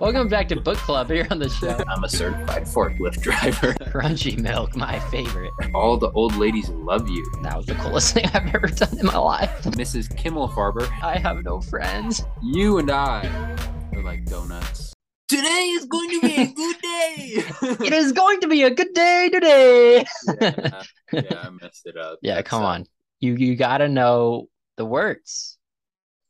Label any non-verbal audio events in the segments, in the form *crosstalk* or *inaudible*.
Welcome back to Book Club here on the show. I'm a certified forklift driver. *laughs* Crunchy Milk, my favorite. All the old ladies love you. That was the coolest *laughs* thing I've ever done in my life. Mrs. Kimmelfarber, I have no friends. you and I are like donuts. Today is going to be a good day. *laughs* It is going to be a good day today. yeah, yeah, I messed it up. Yeah, That's, come uh, on. You you gotta know the words.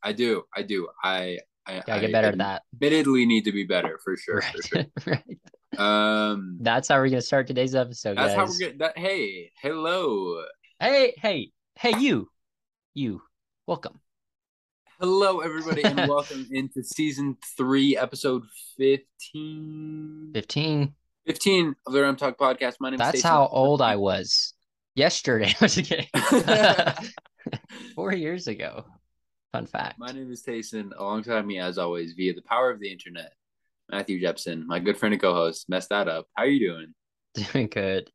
I do. I do. I. I Gotta I get better at that. Admittedly, need to be better for sure. For sure. Right. *laughs* right. Um, That's how we're gonna start today's episode, that's guys. how we're getting. That, hey, hello, Hey, hey, hey, you, you, welcome. hello, everybody, and *laughs* welcome into season three, episode 15. Fifteen. 15 of the Random Talk podcast. My name That's Stacey. how old I was yesterday. *laughs* I was kidding. Four years ago. Fun fact. My name is Tayson. Alongside me, as always, via the power of the internet, Matthew Jepson, my good friend and co-host. Messed that up. How are you doing? *laughs* Doing good.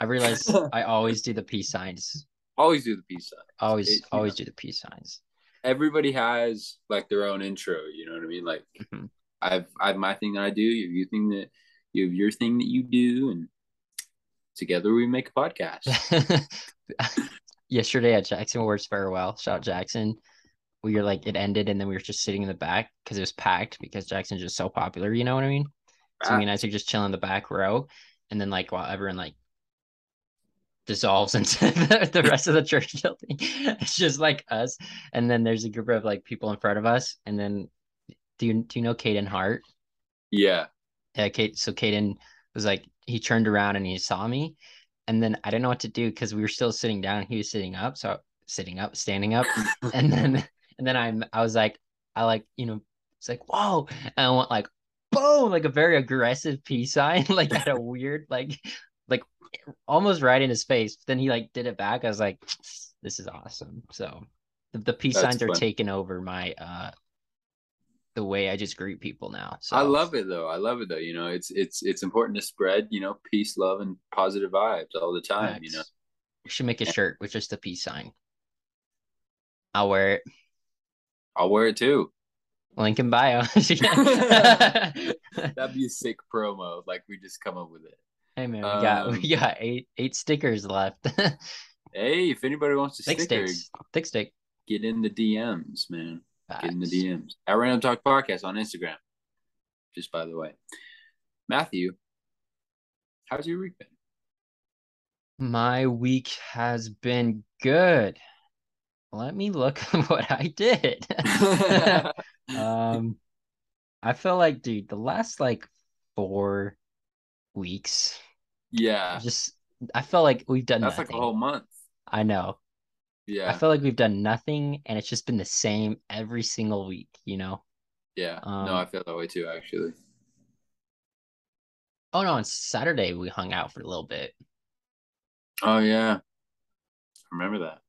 I realize *laughs* I always do the peace signs. Always do the peace signs. Always, It- always do the peace signs. Everybody has like their own intro. You know what I mean? Like Mhm. I've I have my thing that I do. You have your thing that you have your thing that you do, and together we make a podcast. *laughs* Yesterday at Jackson Words Farewell, shout out Jackson. We were like, it ended, and then we were just sitting in the back because it was packed because Jackson's just so popular. You know what I mean? So ah. me and Isaac just chilling in the back row, and then like while everyone like dissolves *laughs* into the, the rest of the church building, it's just like us, and then there's a group of like people in front of us, and then do you do you know Caden Hart? yeah. Yeah, Kate. So Caden was like, he turned around and he saw me, and then I didn't know what to do because we were still sitting down. and He was sitting up, so sitting up, standing up, *laughs* and then and then I'm I was like, I like you know, it's like whoa, and I went like boom, like a very aggressive peace *laughs* sign, like at a *laughs* weird like like almost right in his face. Then he like did it back. I was like, this is awesome. So the, the peace That's signs are taking over my uh the way I just greet people now. So I love it though. I love it though. You know, it's it's it's important to spread, you know, peace, love, and positive vibes all the time. You know. We should make a shirt with just a peace sign. I'll wear it. I'll wear it too. Link in bio. *laughs* That'd be a sick promo. Like we just come up with it. Hey man, we got Um, we got eight eight stickers left. *laughs* Hey, if anybody wants to Thick sticker, sticks. Thick stick. get in the DMs, man. Get in the Facts. DMs. At Random Talk Podcast on Instagram. Just by the way. Matthew, how's your week been? My week has been good. Let me look *laughs* what I did. *laughs* *laughs* um I feel like dude, the last like four weeks yeah. just I feel like we've done That's nothing. like a whole month. I know. Yeah. I feel like we've done nothing and it's just been the same every single week, you know? Yeah. um, no, I feel that way too, actually. Oh no, on Saturday we hung out for a little bit. Oh yeah. Remember that.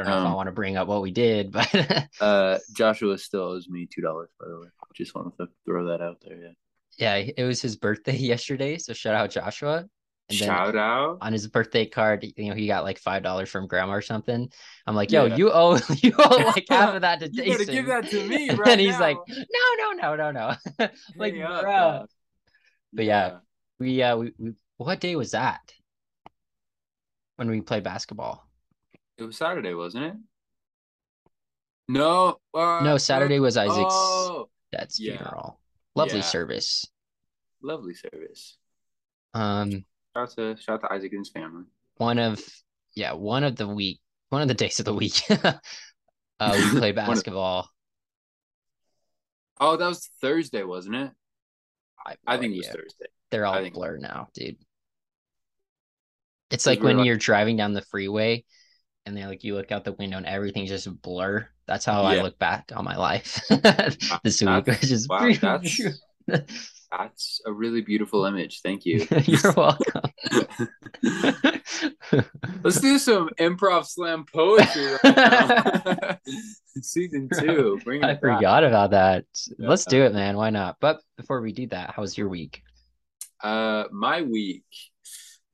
I don't know if I Um, want to bring up what we did, but *laughs* Uh Joshua still owes me two dollars, by the way. Just wanted to throw that out there, yeah. yeah, it was his birthday *laughs* yesterday, so shout out Joshua. And then Shout out. on his birthday card, you know, he got like five dollars from grandma or something. I'm like, yo, Yeah. you owe *laughs* you owe like half of that to You better Jason. give that to me bro. and he's now. like, no, no, no, no, no. like, Hang up, bruh. dog. But yeah. We uh we, we what day was that? When we played basketball. It was Saturday, wasn't it? No. uh, No, Saturday was Isaac's Oh, dad's yeah. funeral. Lovely Yeah. service. lovely service. Um, Shout out to shout out to Isaac and his family. one of yeah, one of the week, one of the days of the week. *laughs* uh, we played *laughs* basketball. Oh, that was Thursday, wasn't it? I no think it was. Thursday. They're all I think- blur now, dude. It's like when you're driving down the freeway and then like you look out the window and everything's just a blur. That's how I look back on my life *laughs* this week. That's- Which is wow, that's *laughs* that's a really beautiful image. Thank you. *laughs* You're welcome. Let's do some improv slam poetry right. Season two. Bring it I back. forgot about that. Let's do it, man. Why not? But before we do that, how was your week? Uh, my week,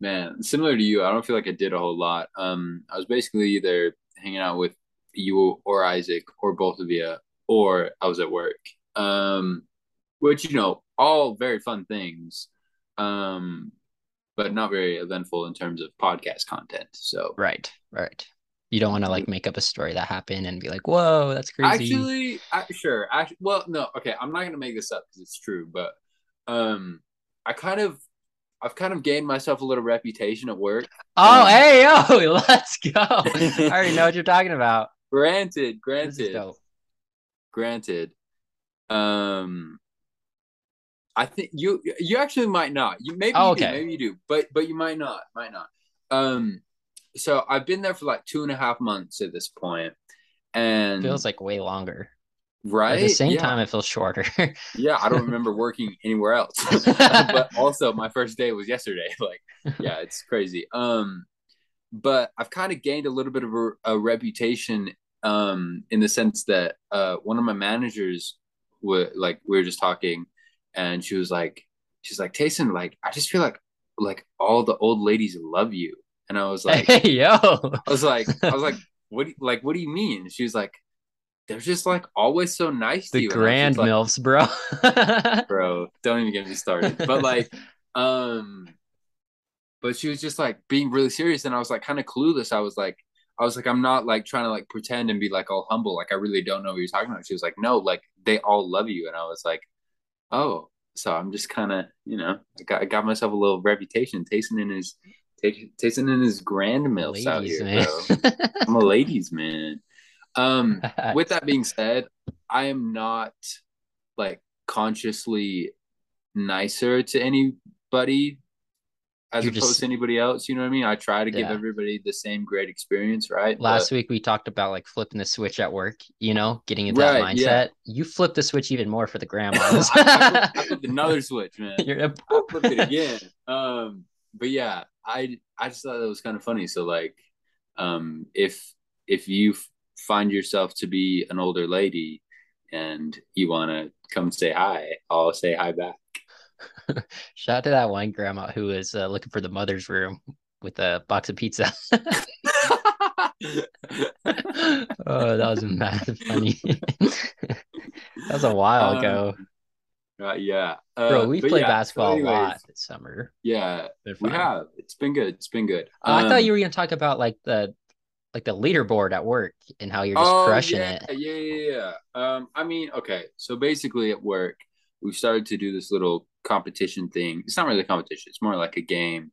man, similar to you, I don't feel like I did a whole lot. Um, I was basically either hanging out with you or Isaac or both of you, or I was at work. Um, which you know, all very fun things, um, but not very eventful in terms of podcast content. So right, right. You don't want to like make up a story that happened and be like, "Whoa, that's crazy." Actually, I, sure. Actually, well, no, okay. I'm not gonna make this up because it's true, but um, I kind of, I've kind of gained myself a little reputation at work. Oh, um, hey, yo, *laughs* let's go. I already know what you're talking about. *laughs* Granted, granted, granted. Um, I think you you actually might not. You maybe oh, okay. you do, maybe you do, but but you might not, might not. Um, so I've been there for like two and a half months at this point, and feels like way longer. Right. At the same yeah. time, it feels shorter. *laughs* yeah, I don't remember working anywhere else. *laughs* but *laughs* also, my first day was yesterday. Like, yeah, it's crazy. Um, but I've kind of gained a little bit of a, a reputation um in the sense that uh one of my managers would like we were just talking and she was like she's like Tayson like I just feel like like all the old ladies love you and I was like hey yo I was like I was like what do you, like what do you mean she was like they're just like always so nice the to you grand like, milfs bro *laughs* bro don't even get me started but like *laughs* um but she was just like being really serious and I was like kind of clueless I was like I was like, I'm not like trying to like pretend and be like all humble. Like I really don't know what you're talking about. She was like, no, like they all love you. And I was like, oh, so I'm just kind of, you know, I got, I got myself a little reputation, tasting in his, tasting in his grand milfs out here, man. bro. I'm a *laughs* ladies man. Um, *laughs* with that being said, I am not like consciously nicer to anybody as You're opposed just, to anybody else. You know what I mean? I try to give everybody the same great experience, right? Last but, week we talked about like flipping the switch at work, you know, getting into right, that mindset. Yeah. You flip the switch even more for the *laughs* grandmas. I, I, I, flipped, another switch, man. *laughs* You're a, I flipped it again. Um, but yeah, I I just thought that was kind of funny. So like, um, if if you find yourself to be an older lady and you want to come say hi, I'll say hi back. *laughs* Shout out to that one grandma who was uh, looking for the mother's room with a box of pizza. *laughs* oh, that was mad funny. *laughs* that was a while um, ago. Uh, yeah, uh, bro, we played yeah, basketball anyways, a lot this summer. Yeah, we have. It's been good. It's been good. Um, I thought um, you were gonna talk about like the like the leaderboard at work and how you're just oh, crushing yeah, it. Yeah, yeah, yeah. Um, I mean, okay, so basically at work, we've started to do this little competition thing. It's not really a competition. It's more like a game.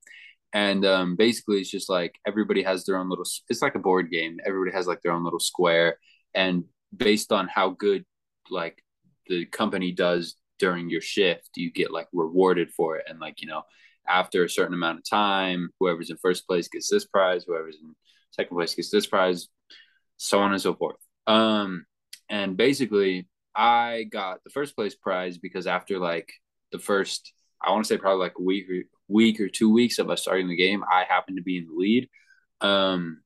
And um, basically, it's just like everybody has their own little. It's like a board game. Everybody has like their own little square, and based on how good like the company does during your shift, you get like rewarded for it. And like you know, after a certain amount of time, whoever's in first place gets this prize. Whoever's in second place gets this prize, so on and so forth. Um, and basically, I got the first place prize because after like the first, I want to say probably like a week or week or two weeks of us starting the game, I happened to be in the lead. Um,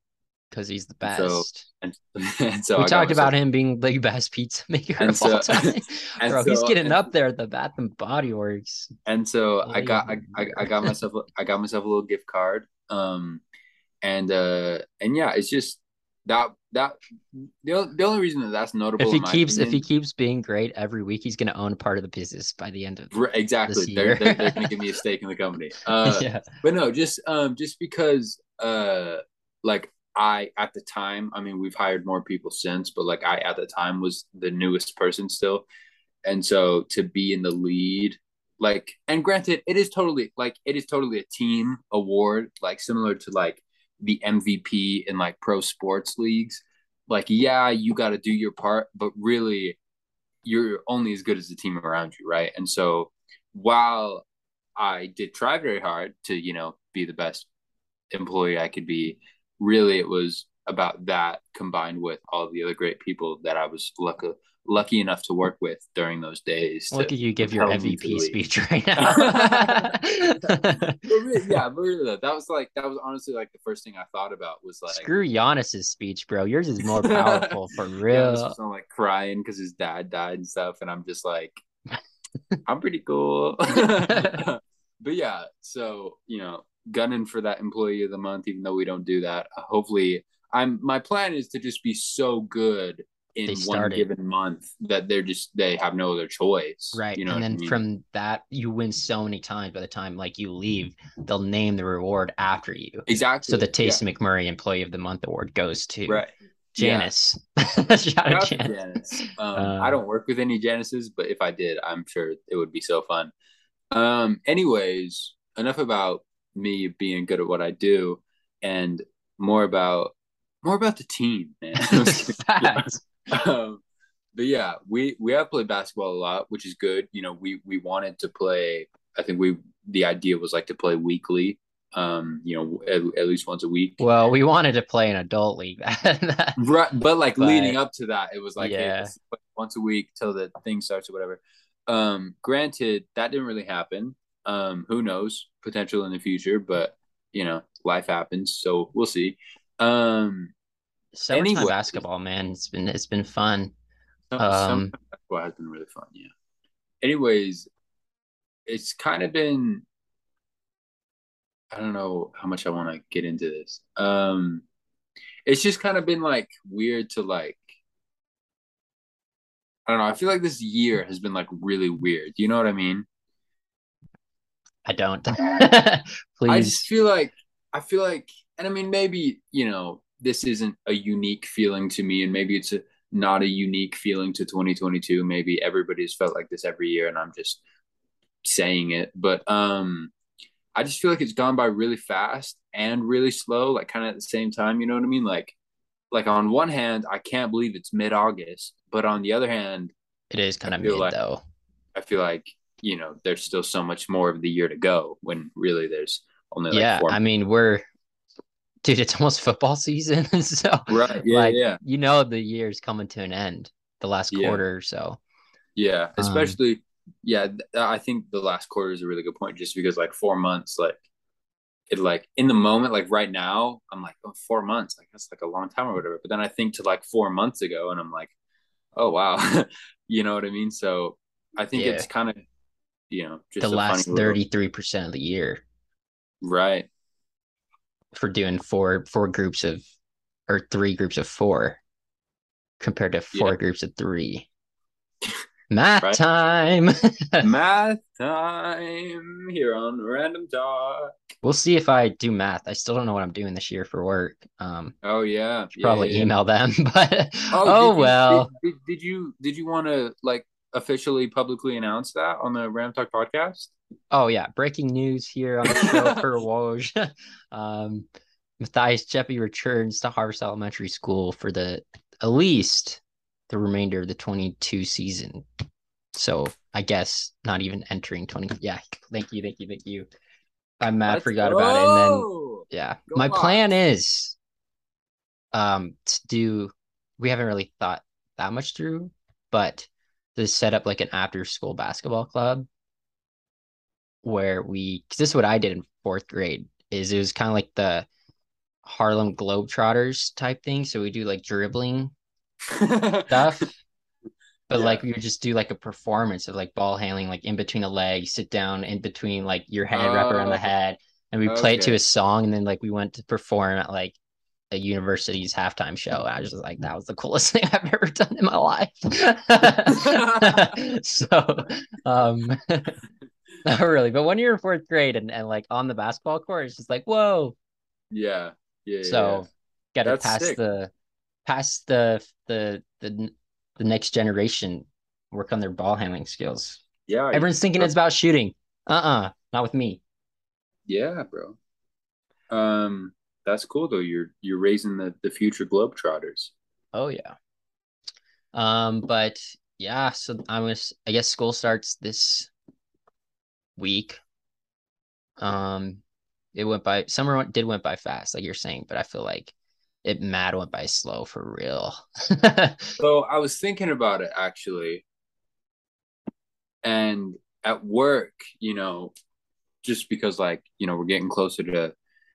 because he's the best. So, and, *laughs* and so we I talked about him being the best pizza *laughs* maker of so, all time. *laughs* Bro, so, he's getting and, up there at the Bath and Body Works. And so I got I, I, I got myself I got myself a little gift card. Um, and uh, and yeah, it's just that that the, the only reason that that's notable if he keeps opinion, if he keeps being great every week he's going to own a part of the business by the end of exactly. they're, they're, they're going to give me a stake in the company. *laughs* Uh, yeah. but no just um just because uh like i at the time i mean we've hired more people since but like i at the time was the newest person still. And so to be in the lead like and granted it is totally like it is totally a team award like similar to like the MVP in like pro sports leagues, like yeah, you got to do your part, but really you're only as good as the team around you, right? And so while I did try very hard to, you know, be the best employee I could be, really it was about that combined with all the other great people that I was lucky lucky enough to work with during those days. Look at you give your MVP speech right now. really, yeah, *laughs* really, that was like that was honestly like the first thing I thought about was like screw Giannis's speech, bro. Yours is more powerful for *laughs* real. Yeah, I'm like crying because his dad died and stuff, and I'm just like, *laughs* I'm pretty cool. but yeah, so you know, gunning for that employee of the month, even though we don't do that. Hopefully, I'm my plan is to just be so good in one given month that they're just they have no other choice. Right. You know and then I mean? from that you win so many times by the time like you leave, they'll name the reward after you. Exactly. So the Taysom yeah. McMurray Employee of the Month award goes to right. Janice. Yeah. *laughs* Shout out Janice. Janice. Um, uh, I don't work with any Janices, but if I did, I'm sure it would be so fun. Um, anyways, enough about me being good at what I do and more about more about the team, man. *laughs* *laughs* um, but yeah, we we have played basketball a lot, which is good. You know, we we wanted to play. I think we the idea was like to play weekly. Um, you know, at, at least once a week. Well, we wanted to play an adult league, *laughs* right? But like but, leading up to that, it was like yeah. Hey, once a week till the thing starts or whatever. Um, granted, that didn't really happen. Um, who knows? Potential in the future, but you know, life happens, so we'll see. Um, summertime anyway, basketball, man, it's been it's been fun. um, basketball has been really fun. Yeah. Anyways, it's kind of been. I don't know how much I want to get into this. Um, it's just kind of been like weird to like. I don't know. I feel like this year has been like really weird. You know what I mean? I don't. *laughs* Please. I just feel like I feel like and I mean, maybe, you know, this isn't a unique feeling to me, and maybe it's a, not a unique feeling to 2022. Maybe everybody's felt like this every year, and I'm just saying it. But um, I just feel like it's gone by really fast and really slow, like kind of at the same time. You know what I mean? Like, like on one hand, I can't believe it's mid August, but on the other hand, it is kind of mid like, though. I feel like you know there's still so much more of the year to go when really there's only like yeah. I mean, we're dude, it's almost football *laughs* season. *laughs* so right, yeah, like, yeah. You know the year's coming to an end, the last yeah. quarter or so. Yeah, um, especially um, yeah, I think the last quarter is a really good point just because like four months, like it like in the moment, like right now, I'm like, oh, four months, like that's like a long time or whatever. But then I think to like four months ago and I'm like, oh wow. *laughs* you know what I mean? So I think yeah. it's kind of you know, just the last 33% of the year. Right for doing four four groups of or three groups of four compared to four yeah. groups of three. *laughs* Math right. time. *laughs* math time here on Random Talk. We'll see if I do math. I still don't know what I'm doing this year for work. Um, oh yeah, yeah probably yeah. email them, *laughs* but oh, oh did well. You, did, did, you did you want to like officially publicly announce that on the Random Talk podcast? Oh yeah, breaking news here on the show *laughs* for Woj. *laughs* um, Matthias Jeppy returns to Harvest Elementary School for the at least the remainder of the 22 season. So I guess not even entering 20. Yeah, thank you, thank you, thank you. I'm mad, Let's forgot go. about it. And then yeah, go my on. plan is um to do we haven't really thought that much through, but to set up like an after school basketball club where we cause this is what I did in fourth grade is it was kind of like the Harlem Globetrotters type thing. So we do like dribbling *laughs* stuff. But yeah. like we would just do like a performance of like ball handling, like in between the legs, sit down in between like your head, wrap around the oh, head. And we okay. play it to a song. And then like we went to perform at like a university's halftime show. I was just like, that was the coolest *laughs* thing I've ever done in my life. *laughs* so um *laughs* not really. But when you're in fourth grade and, and like on the basketball court, it's just like, whoa. Yeah. Yeah. So yeah. gotta pass sick. the pass the the the the next generation work on their ball handling skills. Yeah. Everyone's thinking it's about shooting. Uh-uh. Not with me. Yeah, bro. Um, that's cool though. You're you're raising the the future Globetrotters. Oh yeah. Um, but yeah, so I was I guess school starts this week. Um, it went by summer did went by fast, like you're saying, but I feel like it mad went by slow for real. *laughs* so I was thinking about it actually. And at work, you know, just because like, you know, we're getting closer to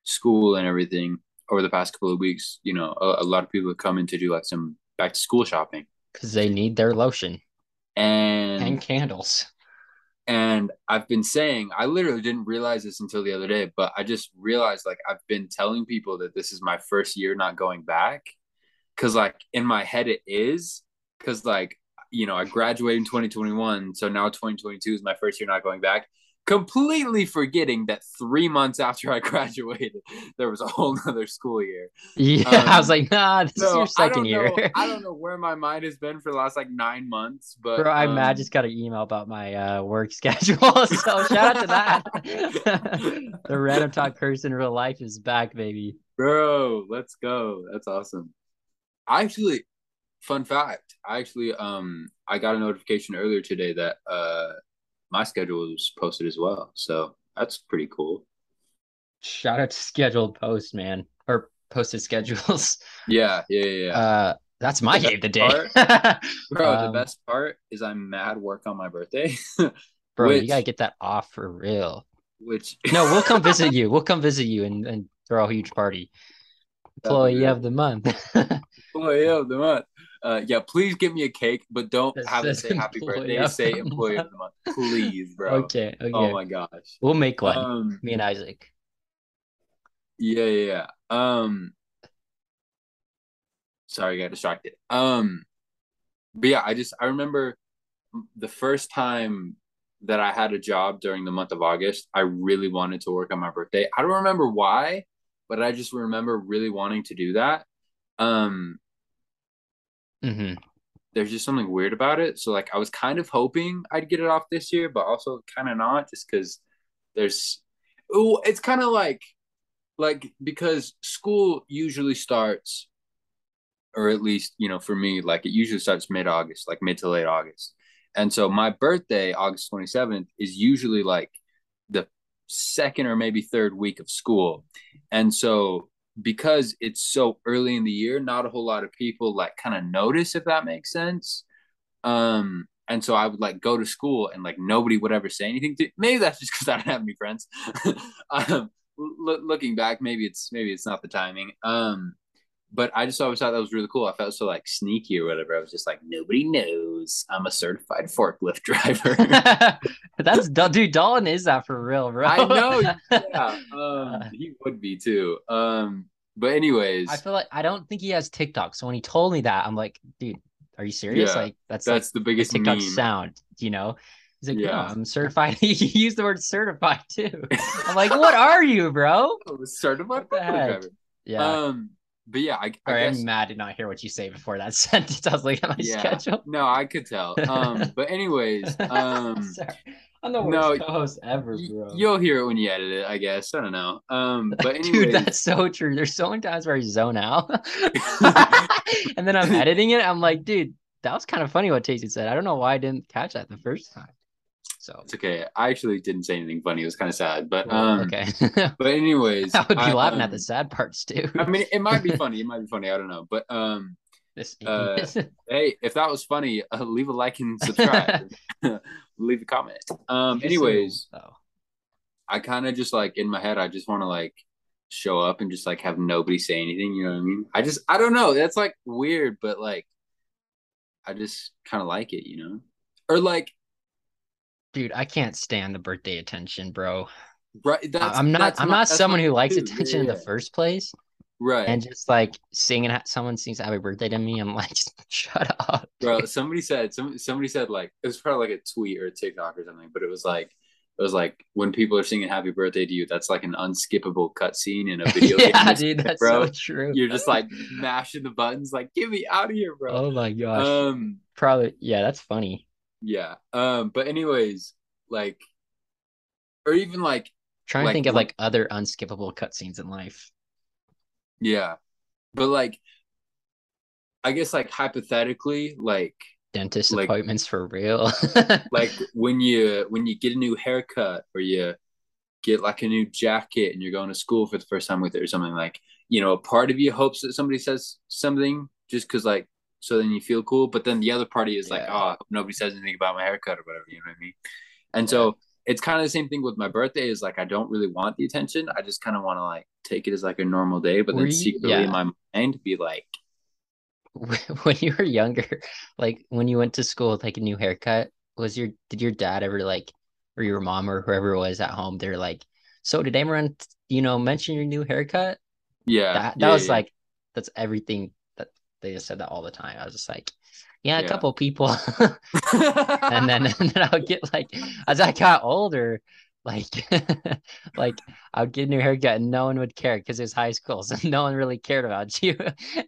school and everything over the past couple of weeks, you know, a, a lot of people have come in to do like some back to school shopping. Because they need their lotion. And and candles. And I've been saying, I literally didn't realize this until the other day, but I just realized like I've been telling people that this is my first year not going back. Cause like in my head it is, because like you know I graduated in 2021, so now 2022 is my first year not going back completely forgetting that three months after I *laughs* graduated, there was a whole nother school year. Yeah, um, *laughs* I was like, nah, this so is your second I year. Know, I don't know where my mind has been for the last like nine months, but bro, I um, Matt just got an email about my uh, work *laughs* schedule, so shout out to that. the random talk curse in real life is back, baby. Bro, let's go. That's awesome. I actually, fun fact, I actually um I got a notification earlier today that uh my schedule was posted as well. So that's pretty cool. Shout out to scheduled posts, man, or posted schedules. *laughs* Yeah, yeah, yeah. Uh, that's my game today. Part, *laughs* bro, um, the best part is I'm mad work on my birthday. *laughs* bro, which, you gotta get that off for real. Which no, we'll come visit you. We'll come visit you and, and throw a huge party. Employee of the month. Employee of the month. Uh, yeah, please give me a cake, but don't have it say happy birthday. Say employee of the month, please, bro. Okay, okay. Oh my gosh, we'll make one. Um, me and Isaac. Yeah, yeah, yeah. Um, sorry, I got distracted. Um, but yeah, I just I remember the first time that I had a job during the month of August. I really wanted to work on my birthday. I don't remember why, but I just remember really wanting to do that. Um, Mm-hmm. There's just something weird about it. So like I was kind of hoping I'd get it off this year, but also kind of not, just because there's oh, it's kind of like like because school usually starts or at least you know for me like it usually starts mid august like mid to late august and so my birthday august 27th is usually like the second or maybe third week of school and so because it's so early in the year, not a whole lot of people like kind of notice if that makes sense. Um, and so I would like go to school and like nobody would ever say anything to. Maybe that's just because I don't have any friends. *laughs* um, lo- looking back, maybe it's maybe it's not the timing. Um, but I just always thought that was really cool. I felt so like sneaky or whatever. I was just like, nobody knows I'm a certified *laughs* forklift driver. *laughs* That's *laughs* dude. Dalton is that for real, bro? I know. Yeah, um, he would be too. Um, but anyways, I feel like I don't think he has TikTok. So when he told me that, I'm like, dude, are you serious? Yeah, like that's that's like the biggest TikTok meme. sound. You know. He's like, yeah, no, I'm certified. he used the word certified too. I'm like, what are you, bro? Oh, certified driver. Yeah. Um, but yeah, I, I I'm mad did not hear what you say before that *laughs* sentence. I was like, my yeah, schedule. No, I could tell. Um, *laughs* but anyways, *laughs* um, I'm the worst no, co-host ever, bro. You'll hear it when you edit it, I guess. I don't know. Um, but anyways, dude, that's so true. There's so many times where I zone out, and then I'm editing it. I'm like, dude, that was kind of funny what Tayson said. I don't know why I didn't catch that the first time. So it's okay. I actually didn't say anything funny. It was kind of sad, but um, okay. *laughs* but anyways, *laughs* I would be I, laughing um, at the sad parts too. I mean, it might be *laughs* funny. It might be funny. I don't know, but um, uh, hey, if that was funny, uh, leave a like and subscribe. leave a comment. Um, anyways, oh. I kind of just like in my head, I just want to like show up and just like have nobody say anything. You know what I mean? I just I don't know. That's like weird, but like I just kind of like it. You know, or like dude, I can't stand the birthday attention, bro. Right. I'm not. I'm not someone who likes too. attention yeah, in the first place. Right. And just like singing, someone sings "Happy Birthday" to me, I'm like, *laughs* shut up. Bro, somebody said. Some somebody said like it was probably like a tweet or a TikTok or something, but it was like it was like when people are singing happy birthday to you that's like an unskippable cutscene in a *laughs* video yeah dude *laughs* that's bro. so true you're just like mashing the buttons like get me out of here bro oh my gosh um probably yeah that's funny yeah. Um, but anyways, like or even like trying like, to think of like other unskippable cutscenes in life. Yeah. But like I guess like hypothetically, like dentist like, appointments for real. *laughs* like when you when you get a new haircut or you get like a new jacket and you're going to school for the first time with it or something like you know a part of you hopes that somebody says something just because like so then you feel cool. But then the other party is like, oh, nobody says anything about my haircut or whatever. You know what I mean? And so it's kind of the same thing with my birthday. Is like I don't really want the attention. I just kind of want to like take it as like a normal day, but Were then secretly yeah. in my mind be like. *laughs* When you were younger, like when you went to school with like a new haircut, was your did your dad ever like, or your mom or whoever it was at home? They're like, so did anyone you know mention your new haircut? Yeah, that, that yeah, was yeah. like that's everything they just said that all the time. I was just like, yeah, a yeah. couple people. *laughs* and then *laughs* and then I'll get like as I got older, like *laughs* like I would get a new haircut and no one would care because it was high school, so no one really cared about you.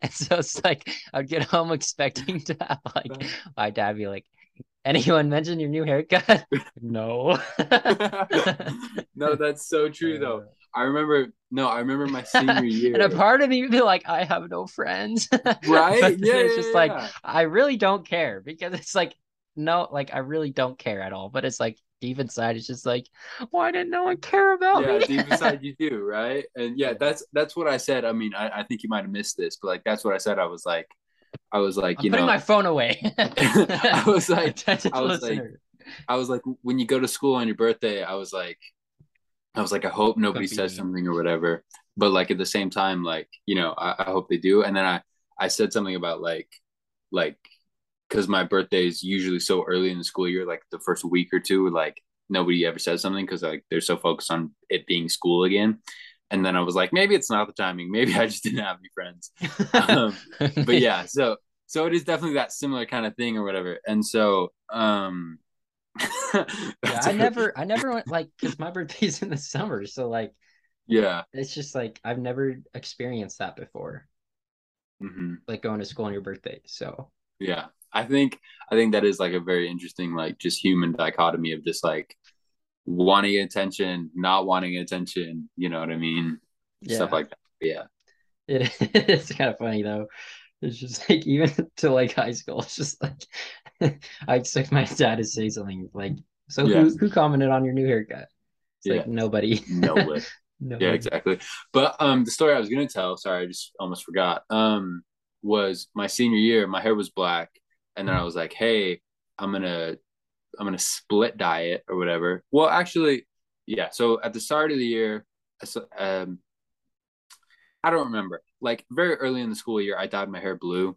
and so it's like I'd get home expecting to have like my dad be like, anyone mention your new haircut? no. no, that's so true though. I remember no, I remember my *laughs* senior year. and a part of me would be like, I have no friends. *laughs* right? yeah. It's just yeah, like yeah. I really don't care because it's like no, like I really don't care at all. But it's like deep inside, it's just like, why didn't no one care about yeah, me? deep inside *laughs* you do, right? And yeah, that's that's what I said. I mean, I, I think you might have missed this, but like that's what I said. I was like, I was like, I'm you putting know, my phone away. I was like, I was listener. like, I was like, when you go to school on your birthday, I was like, I was like, I hope nobody says something or whatever. But like at the same time, like you know, I, I hope they do. And then I I said something about like like because my birthday is usually so early in the school year, like the first week or two, like nobody ever says something because like they're so focused on it being school again. And then I was like, maybe it's not the timing. Maybe I just didn't have any friends. *laughs* Um, but *laughs* yeah, so so it is definitely that similar kind of thing or whatever. And so um *laughs* yeah, I never, I never went like because my birthday's in the summer, so like yeah. it's just like I've never experienced that before, hmm like going to school on your birthday. So Yeah. I think I think that is like a very interesting like just human dichotomy of just like wanting attention, not wanting attention, you know what I mean? Stuff Yeah. like that. Yeah. it, *laughs* it's kind of funny though. It's just *laughs* like even *laughs* to like high school, it's just like *laughs* I expect my dad to say something like, "So Yeah. who who commented on your new haircut?" It's Yeah. like nobody. No. Nobody. Yeah, exactly. But um the story I was gonna tell, sorry, I just almost forgot. Um was my senior year, my hair was black, and then I was like, hey, I'm gonna I'm gonna split diet or whatever. Well, actually, yeah. So at the start of the year, um I don't remember. Like very early in the school year, I dyed my hair blue.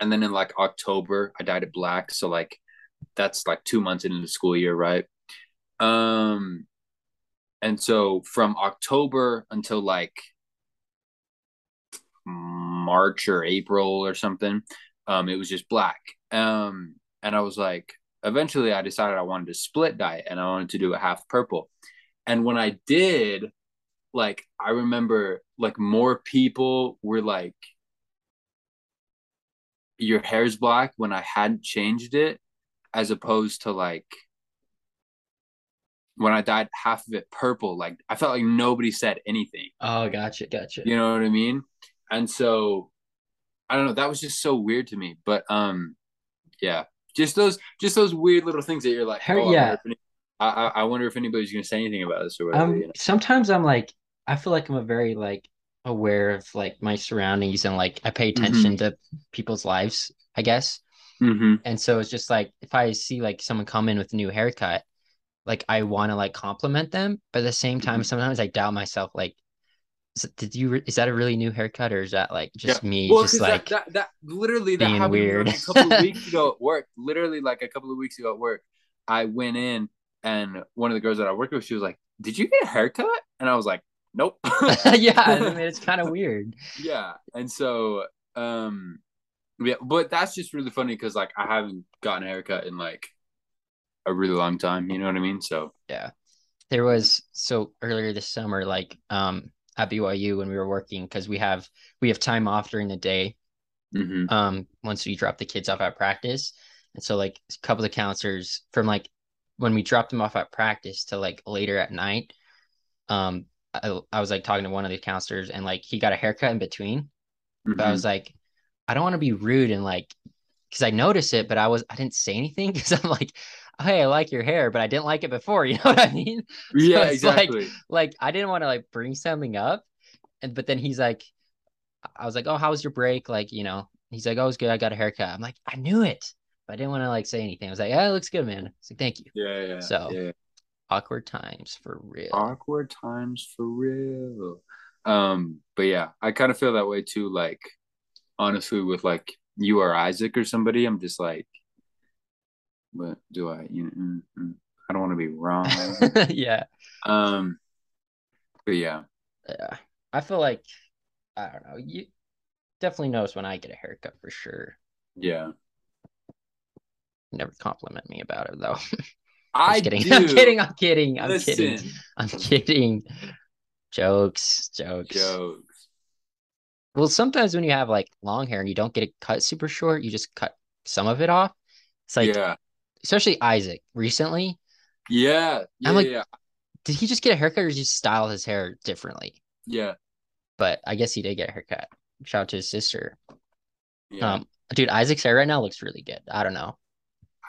And then in like October, I dyed it black. So like that's like two months into the school year, right? Um and so from October until like March or April or something, um, it was just black. Um, and I was like, eventually I decided I wanted to split dye it and I wanted to do a half purple. And when I did, like I remember like more people were like your hair's black when I hadn't changed it, as opposed to like when I dyed half of it purple, like I felt like nobody said anything. Oh, gotcha, gotcha. You know what I mean? And so I don't know, that was just so weird to me. But um yeah, just those just those weird little things that you're like, Her- oh, yeah. wonder if I, I, I wonder if anybody's gonna say anything about this or whatever. Um, you know? sometimes I'm like, I feel like I'm a very like aware of like my surroundings and like I pay Mm-hmm. attention to people's lives, I guess. hmm And so it's just like if I see like someone come in with a new haircut, like I want to like compliment them, but at the same time, Mhm. sometimes I doubt myself. Like, is did you? re- Is that a really new haircut, or is that like just me? Well, just like that, that that literally that happened weird. a couple of weeks ago *laughs* at work. Literally, like a couple of weeks ago at work, I went in and one of the girls that I worked with, she was like, "Did you get a haircut?" And I was like, "Nope." *laughs* *laughs* yeah, I mean it's kind of weird. yeah, and so um, yeah, but that's just really funny because like I haven't gotten a haircut in like a really long time. You know what I mean? So Yeah, there was so earlier this summer, like um at BYU when we were working because we have we have time off during the day. mhm. um once we drop the kids off at practice and so like a couple of counselors from like when we dropped them off at practice to like later at night um I, I was like talking to one of the counselors and like he got a haircut in between but I was mm-hmm. like I don't want to be rude and like because I noticed it but I was I didn't say anything *laughs* because I'm like oh, hey I like your hair but I didn't like it before *laughs* you know what I mean yeah, it's like- exactly. like I didn't want to like bring something up and but then he's like I was like, "Oh, how was your break?" Like, you know, he's like, "Oh, it was good. I got a haircut." I'm like, "I knew it." But I didn't want to like say anything. I was like, "Yeah, it looks good, man." It's like, "Thank you." yeah, yeah. So- yeah. Awkward times for real. awkward times for real. Um, but yeah, I kind of feel that way too. Like, honestly, with like you or Isaac or somebody, I'm just like, what do I? You know, mm, mm, I don't want to be wrong. *laughs* yeah. um, but yeah, Yeah. I feel like I don't know. You definitely knows when I get a haircut for sure. yeah, never compliment me about it though. *laughs* I kidding. *laughs* do. I'm kidding. I'm kidding. I'm Listen. kidding. I'm kidding. Jokes, jokes. Jokes. Well, sometimes when you have like long hair and you don't get it cut super short, you just cut some of it off. It's like, yeah. especially Isaac recently. Yeah. Yeah. I'm like- yeah. Did he just get a haircut or did he just style his hair differently? Yeah. But I guess he did get a haircut. Shout out to his sister. Yeah. Um, dude, Isaac's hair right now looks really good. I don't know.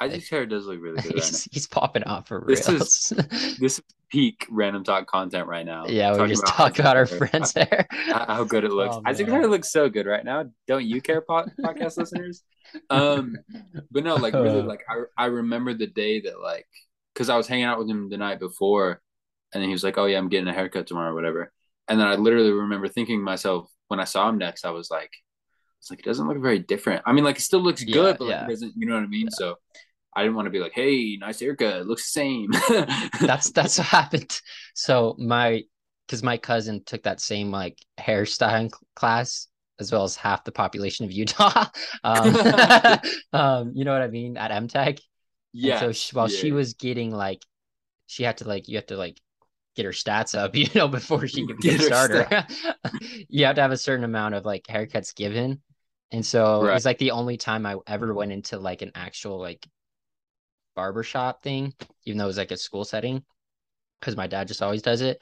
Isaac's hair does look really good right he's, he's popping off for real. *laughs* This reals. This is peak random talk content right now. yeah, we just talk about our hair. friends' *laughs* hair. how how good it looks. Oh, Isaac's man. hair looks so good right now. Don't you care, po- *laughs* podcast listeners? Um, but no, like really, Uh. like I I remember the day that like because I was hanging out with him the night before, and then he was like, "Oh yeah, I'm getting a haircut tomorrow, or whatever." And then I literally remember thinking to myself when I saw him next, I was like, "It's like it doesn't look very different." I mean, like it still looks Yeah, good, but like yeah. it doesn't. You know what I mean? So. I didn't want to be like, "Hey, nice haircut. Looks the same." *laughs* that's that's what happened. So my because my cousin took that same like hairstyling class as well as half the population of Utah. *laughs* Um, *laughs* um, you know what I mean at MTech. yeah. And so she, while she was getting like, she had to like you have to like get her stats up, you know, before she could Get her starter. you have to have a certain amount of like haircuts given. And so it was like the only time I ever went into like an actual like barbershop thing, even though it was like a school setting, because my dad just always does it.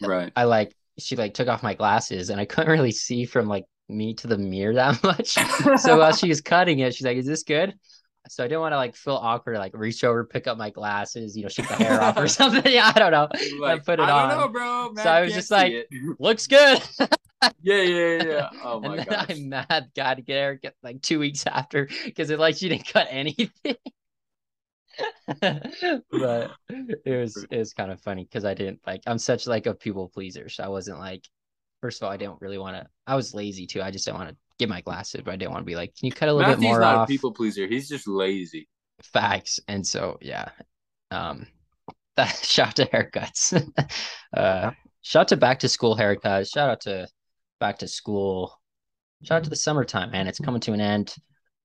right. I like she like took off my glasses and I *laughs* couldn't really see from like me to the mirror that much. so while she was cutting it, she's like, "Is this good?" So I didn't want to like feel awkward, like reach over, pick up my glasses, you know, shake the hair off or *laughs* something. Yeah, *laughs* I don't know. like, put it I don't on. know, bro. So I was just like, it. Looks good. yeah, yeah, yeah. Oh my and then. I'm mad, got to get her like two weeks after because it like she didn't cut anything. *laughs* but it was it was kind of funny because I didn't like I'm such like a people pleaser, so I wasn't like. First of all, I didn't really want to. I was lazy too. I just didn't want to get my glasses, but I didn't want to be like, "Can you cut a little Matthew's bit more not off?" a people pleaser. He's just lazy. facts and so yeah um that *laughs* shout to haircuts *laughs* uh shout to back to school haircuts shout out to back to school shout out to the summertime man it's coming to an end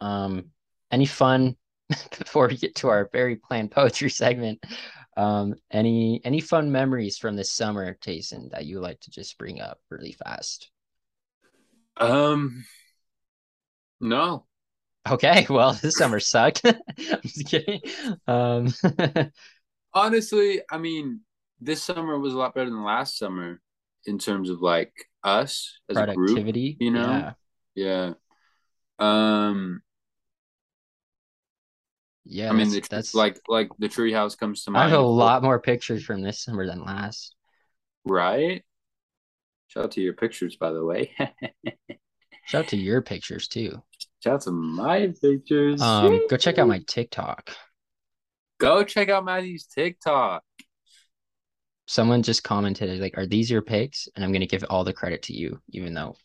um any fun *laughs* before we get to our very planned poetry segment um any any fun memories from this summer Tayson that you like to just bring up really fast Um, no. okay *laughs* well this summer sucked *laughs* i'm just kidding um Honestly, I mean, this summer was a lot better than last summer in terms of like us as a group. productivity you know? yeah. Yeah. Um, Yeah, I mean, that's, that's like like the treehouse comes to mind. I have a lot more pictures from this summer than last. right? Shout out to your pictures, by the way. *laughs* Shout out to your pictures too. Shout out to my pictures. Um, go check out my TikTok. Go check out Matthew's TikTok. Someone just commented like, "Are these your pics?" And I'm gonna give all the credit to you, even though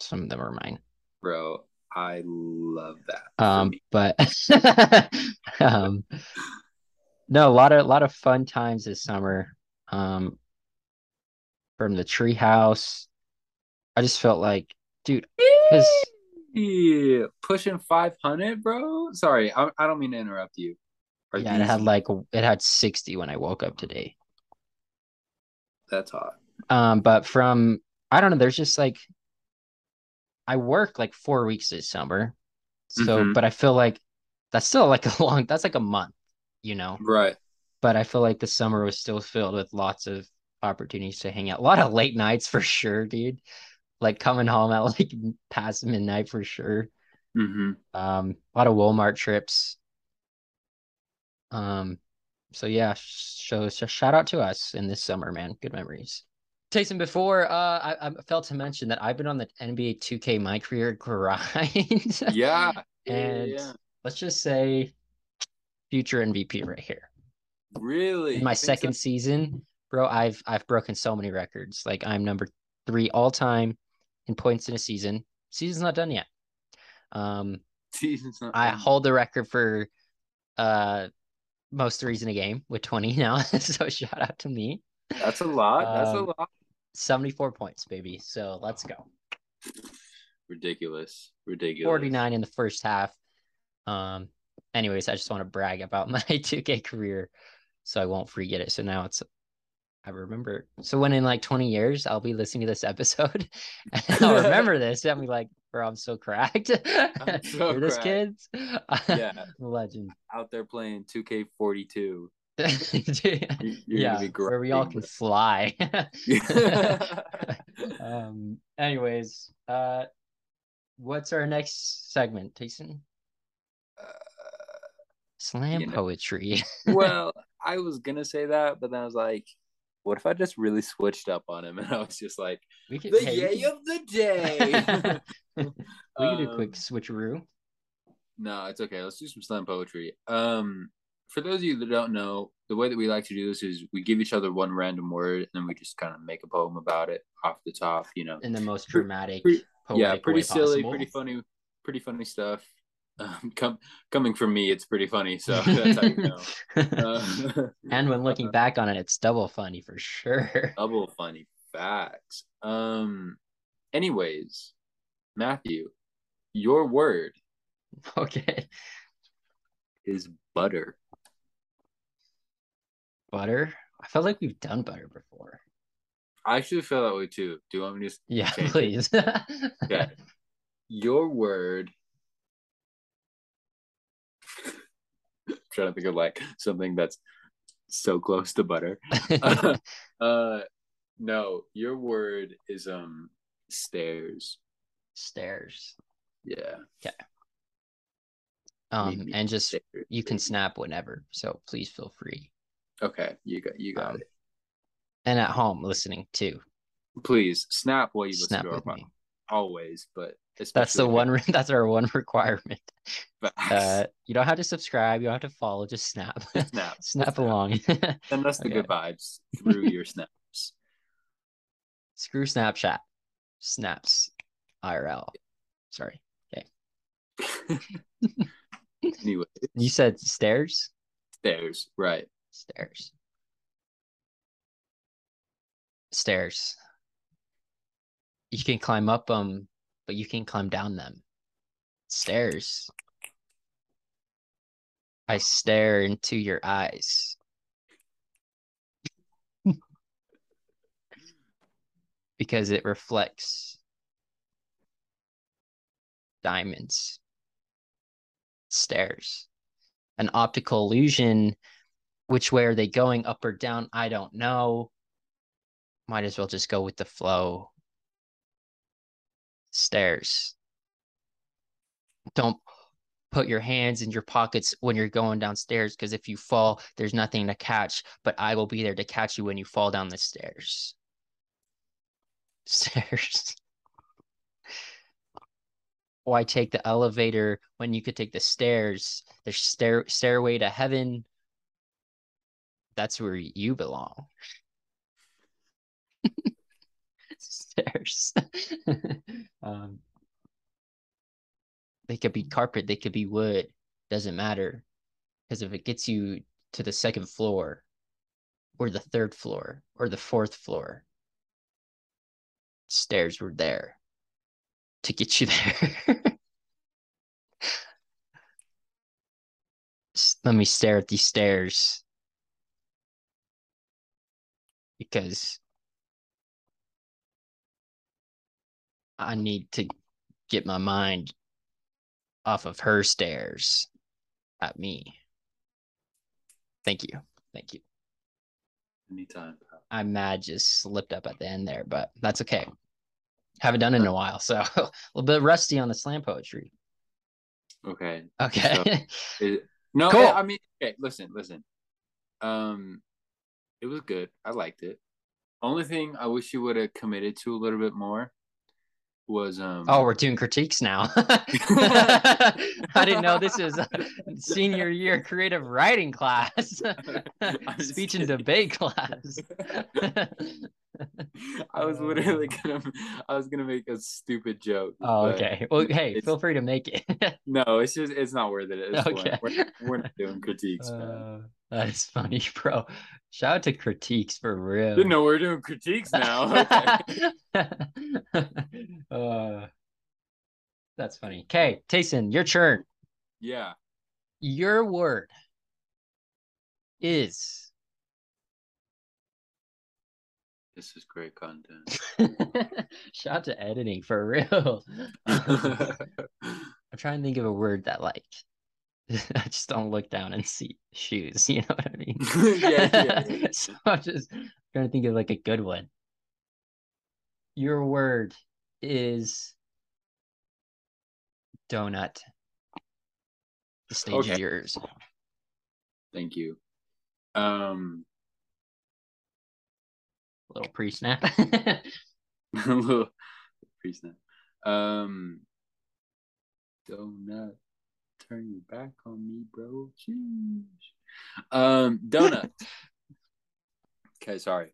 some of them are mine. Bro, I love that. Um, but *laughs* um, no, a lot of a lot of fun times this summer. Um, from the treehouse, I just felt like, dude, because Yeah, pushing 500, bro. Sorry, I, I don't mean to interrupt you. Are yeah, it had like it had 60 when I woke up today. that's hot. Um, but from I don't know, there's just like I work like four weeks this summer. So, Mhm. but I feel like that's still like *laughs* a long that's like a month, you know. Right. But I feel like the summer was still filled with lots of opportunities to hang out. A lot of late nights for sure, dude. Like coming home at *laughs* like past midnight for sure. Mm-hmm. Um, a lot of Walmart trips. Um, so yeah, so, so shout out to us in this summer, man. Good memories. Tayson, before uh, I, I failed to mention that I've been on the NBA 2K my career grind. Yeah. *laughs* and yeah. let's just say future MVP right here. Really? In my think so? second season, bro, I've I've broken so many records. Like I'm number three all time in points in a season. Season's not done yet. Um, *laughs* season's not I done. hold the record for uh most threes in a game with 20 *laughs* now. so shout out to me. That's a lot. That's Um, a lot. 74 points, baby. So let's go. Ridiculous. Ridiculous. 49 in the first half. Um anyways, I just want to brag about *laughs* my 2K career so I won't forget it. So now it's I remember. So when in like 20 years I'll be listening to this episode *laughs* and I'll *laughs* remember this. I'll be like, bro, I'm so cracked. I'm so this kids. Yeah. Legend. Out there playing 2K42. *laughs* yeah, where we all can fly. *laughs* *laughs* um. Anyways, uh, what's our next segment, Tayson? Uh, Slam you know, poetry. well, I was gonna say that, but then I was like, what if I just really switched up on him and I was just like, we could, the hey, yay of the day. we um, do a quick switcheroo. No, it's okay. Let's do some slam poetry. Um, for those of you that don't know, the way that we like to do this is we give each other one random word and then we just kind of make a poem about it off the top, you know. In the most dramatic, pretty, yeah, pretty silly, possible. pretty funny, pretty funny stuff. Um, come coming from me, it's pretty funny. So *laughs* that's how you know. *laughs* Uh, and when *laughs* looking back on it, it's double funny for sure. Double funny facts. Um. Anyways, Matthew, your word. Okay. Is butter. Butter. I felt like we've done butter before. I actually feel that way too. Do you want me to? Yeah, please. *laughs* okay. Your word I'm *laughs* trying to think of like something that's so close to butter. uh, *laughs* uh, no, your word is um stairs. Stairs. Yeah. Okay. Um, and just stairs. you can snap whenever, so please feel free. Okay, you got you got um, it. And at home listening too. Please snap while you snap listen to our always, but that's the one. *laughs* That's our one requirement. *laughs* Uh, you don't have to subscribe. You don't have to follow. Just snap. Snap. *laughs* snap, snap along. Send us the okay. good vibes through your snaps. Screw Snapchat. Snaps. IRL. Sorry. Okay. anyway, you said stairs. Stairs. Right. Stairs. Stairs you can climb up them, but you can climb down them. Stairs. I stare into your eyes. *laughs* because it reflects diamonds. Stairs. An optical illusion. Which way are they going, up or down? I don't know. Might as well just go with the flow stairs. Don't put your hands in your pockets when you're going downstairs because if you fall, there's nothing to catch, but I will be there to catch you when you fall down the stairs. Stairs. Why take the elevator when you could take the stairs? There's stair stairway to heaven. That's where you belong. stairs. *laughs* um, they could be carpet, they could be wood, doesn't matter. Because if it gets you to the second floor, or the third floor, or the fourth floor, stairs were there to get you *laughs* there. Let me stare at these stairs because I need to get my mind off of her stares at me. Thank you. Thank you. Anytime. I'm mad just slipped up at the end there, but that's okay. Haven't done it in a while, so *laughs* a little bit rusty on the slam poetry. Okay. Okay. So *laughs* it, no, cool. I mean, okay, listen, listen. Um, it was good. I liked it. Only thing I wish you would have committed to a little bit more was um oh we're doing critiques now *laughs* i didn't know this is senior year creative writing class *laughs* speech and debate class *laughs* *laughs* i was literally gonna i was gonna make a stupid joke oh okay well hey feel free to make it *laughs* no it's just it's not worth it okay. We're, we're, not doing critiques uh, that is funny *laughs* bro shout out to critiques for real didn't know we're doing critiques now okay uh, that's funny. Okay, Tayson, your turn. Yeah. Your word is. This is great content. *laughs* Shout out to editing for real. *laughs* I'm trying to think of a word that like *laughs* I just don't look down and see shoes. You know what I mean? yeah, yeah, yeah. so I'm just trying to think of like a good one. Your word is donut. The stage okay. is yours. Thank you. Um, little pre snap. a *laughs* little pre snap. Um, donut. Turn your back on me, bro. Sheesh. Um, donut. *laughs* okay, sorry.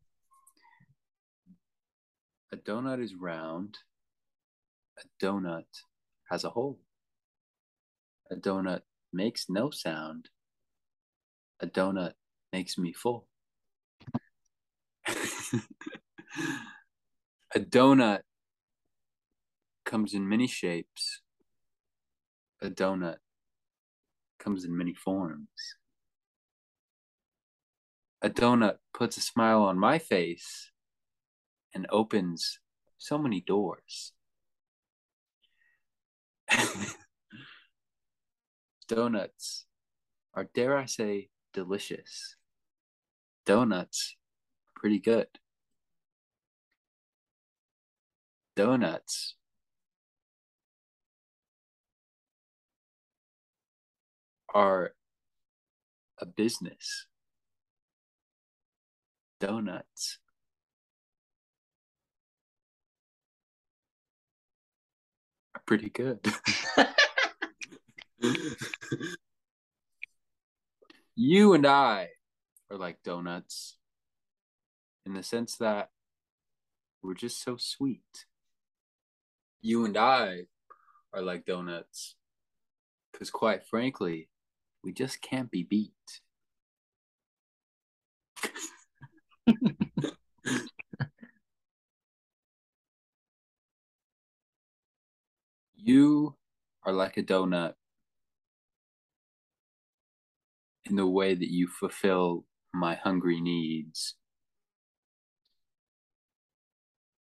A donut is round. A donut has a hole. A donut makes no sound. A donut makes me full. *laughs* a donut comes in many shapes. A donut comes in many forms. A donut puts a smile on my face and opens so many doors. *laughs* Donuts are, dare I say, delicious. Donuts are pretty good. Donuts are a business. Donuts are pretty good. *laughs* you and I are like donuts in the sense that we're just so sweet. You and I are like donuts because, quite frankly, we just can't be beat. you are like a donut in the way that you fulfill my hungry needs.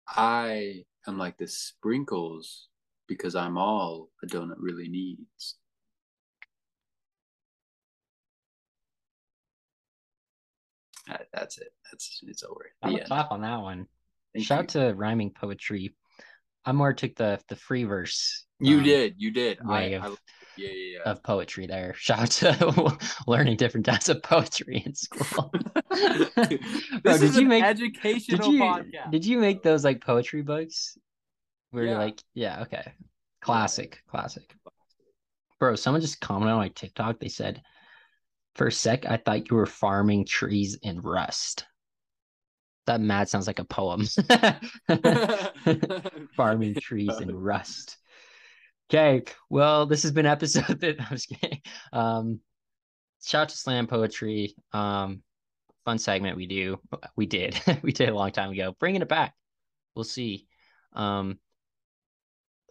I am like the sprinkles because I'm all a donut really needs. that's it. That's it's over. I'm a clap on that one. Thank Shout out to rhyming poetry. I more took the the free verse. You um, did, you did. I, I, yeah, yeah, yeah. of poetry there. *laughs* Shout out to *laughs* learning different types of poetry in school. *laughs* Bro, did you make educational did you, podcast. Did you make those like poetry books? Where yeah. you're like, yeah, okay. Classic, classic. Bro, someone just commented on my TikTok. They said, for a sec, I thought you were farming trees in rust. That mad sounds like a poem. farming trees in rust. Okay, well, this has been episode *laughs* that I was kidding. Um, shout out to slam poetry. Um, fun segment we do. We did. *laughs* we did a long time ago. Bringing it back. We'll see. Um,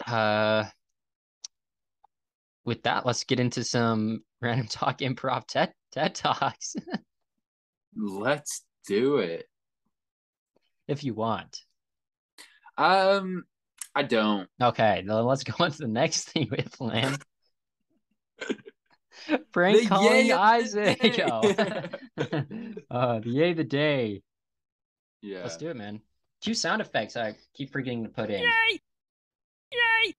uh, with that, let's get into some *laughs* random talk improv TED TED Talks. let's do it. If you want. Um, I don't. Okay, then let's go *laughs* on to the next thing planned. *laughs* Frank the calling Isaac. oh. *laughs* uh, the yay the day. Yeah. Let's do it, man. Two sound effects I keep forgetting to put in. Yay! Yay! Yay!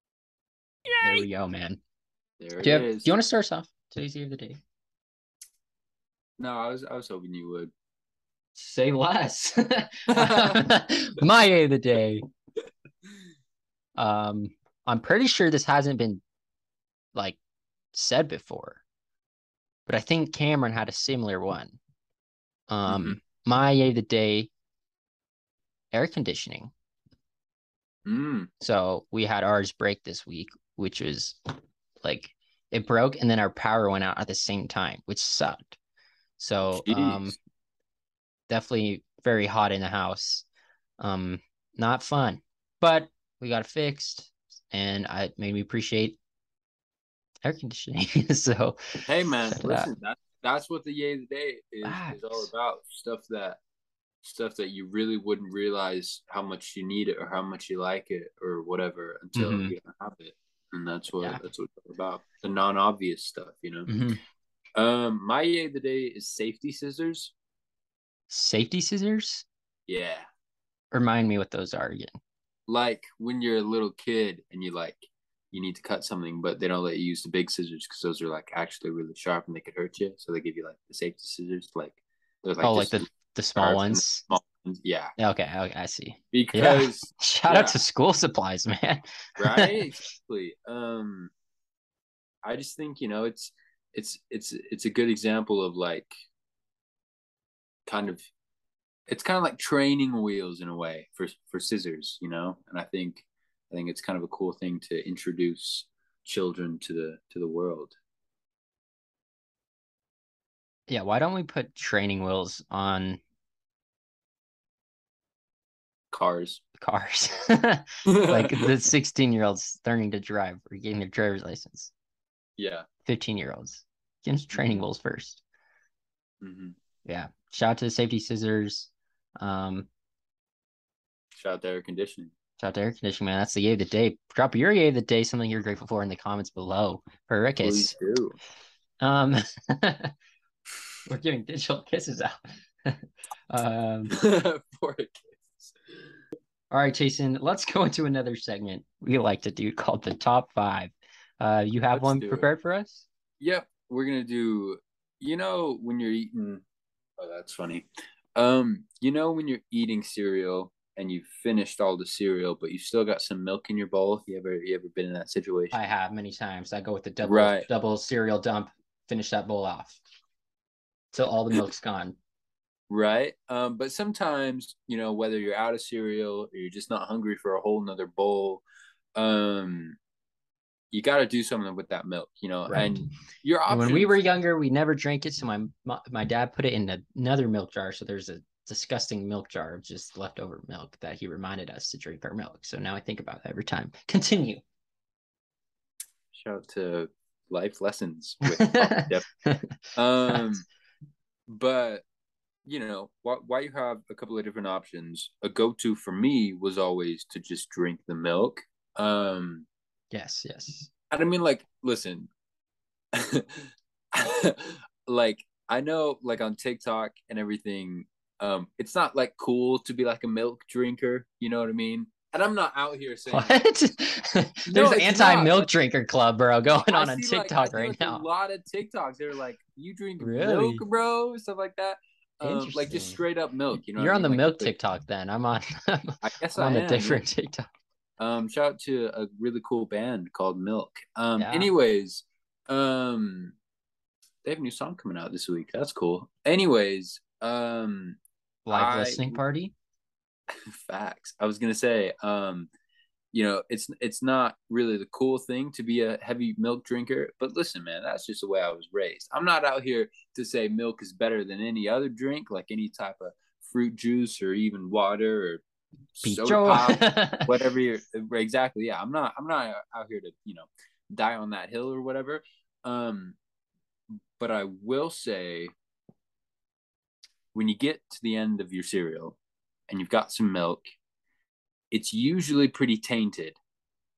There we go, man. There do you, have, do you want to start us off? Today's yay of the day. No, I was I was hoping you would. Say less. My yay of the day um, I'm pretty sure this hasn't been like said before, but I think Cameron had a similar one. Um, mm-hmm. my yay of the day, air conditioning. Mm. So we had ours break this week, which was like it broke, and then our power went out at the same time, which sucked. So um, definitely very hot in the house. Um, not fun, but we got it fixed and I made me appreciate air conditioning. *laughs* so hey man, listen, that, that's what the yay of the day is, is all about. Stuff that stuff that you really wouldn't realize how much you need it or how much you like it or whatever until mm-hmm. you have it. And that's what yeah. that's what it's about. The non obvious stuff, you know. Mm-hmm. Um, my yay of the day is safety scissors. Safety scissors? Yeah. Remind me what those are again. Like when you're a little kid and you like you need to cut something, but they don't let you use the big scissors because those are like actually really sharp and they could hurt you. So they give you like the safety scissors, like they're like oh, like the the small ones. Small ones. Yeah. Okay. Okay. I see. *laughs* Because yeah. shout yeah. out to school supplies, man. right. *laughs* Exactly. Um, I just think you know it's it's it's it's a good example of like kind of it's kind of like training wheels in a way for for scissors, you know. And I think I think it's kind of a cool thing to introduce children to the to the world. Yeah, why don't we put training wheels on cars? Cars. *laughs* like the *laughs* 16 year olds learning to drive or getting their driver's license. Yeah. 15 year olds. Get training mm-hmm. wheels 1st mm-hmm. Yeah. Shout out to the safety scissors. Um, shout out to air conditioning. Shout out to air conditioning, man. That's the yay of the day. Drop your yay of the day, something you're grateful for in the comments below. For Rickis. Um, *laughs* we're giving digital *laughs* kisses out. *laughs* um, for a kiss. All right, Jason, let's go into another segment we like to do called the top five. Uh, you have let's one prepared it. for us? Yep. We're going to do, you know, when you're eating, oh, that's funny. Um, you know, when you're eating cereal and you've finished all the cereal, but you still got some milk in your bowl. You ever you ever been in that situation? I have many times. I go with the double right. double cereal dump, finish that bowl off till all the milk's gone. Right. Um, but sometimes, you know, whether you're out of cereal or you're just not hungry for a whole nother bowl, um, you got to do something with that milk, you know. Right. And your options... when we were younger, we never drank it, so my my dad put it in another milk jar. So there's a disgusting milk jar of just leftover milk that he reminded us to drink our milk. So now I think about that every time. *laughs* Continue. Shout out to life lessons *laughs* with um but you know why, why you have a couple of different options a go-to for me was always to just drink the milk um yes yes. I mean like listen *laughs* like i know like on tiktok and everything um it's not like cool to be like a milk drinker you know what i mean? And i'm not out here saying what? *laughs* there's no, an anti-milk drinker club bro going on on tiktok like, right like now. a lot of tiktoks they're like you drink really? milk bro stuff like that. Um, like just straight up milk you know you're on mean? the like, milk tiktok then. I'm on *laughs* i guess I'm on a different tiktok um shout out to a really cool band called milk. Um yeah. anyways um they have a new song coming out this week. That's cool. Anyways um live I, listening party? *laughs* Facts. I was gonna say um you know it's it's not really the cool thing to be a heavy milk drinker but listen man that's just the way i was raised. I'm not out here to say milk is better than any other drink like any type of fruit juice or even water or soda pop, *laughs* whatever you're exactly yeah i'm not i'm not out here to you know die on that hill or whatever um but i will say when you get to the end of your cereal and you've got some milk, it's usually pretty tainted.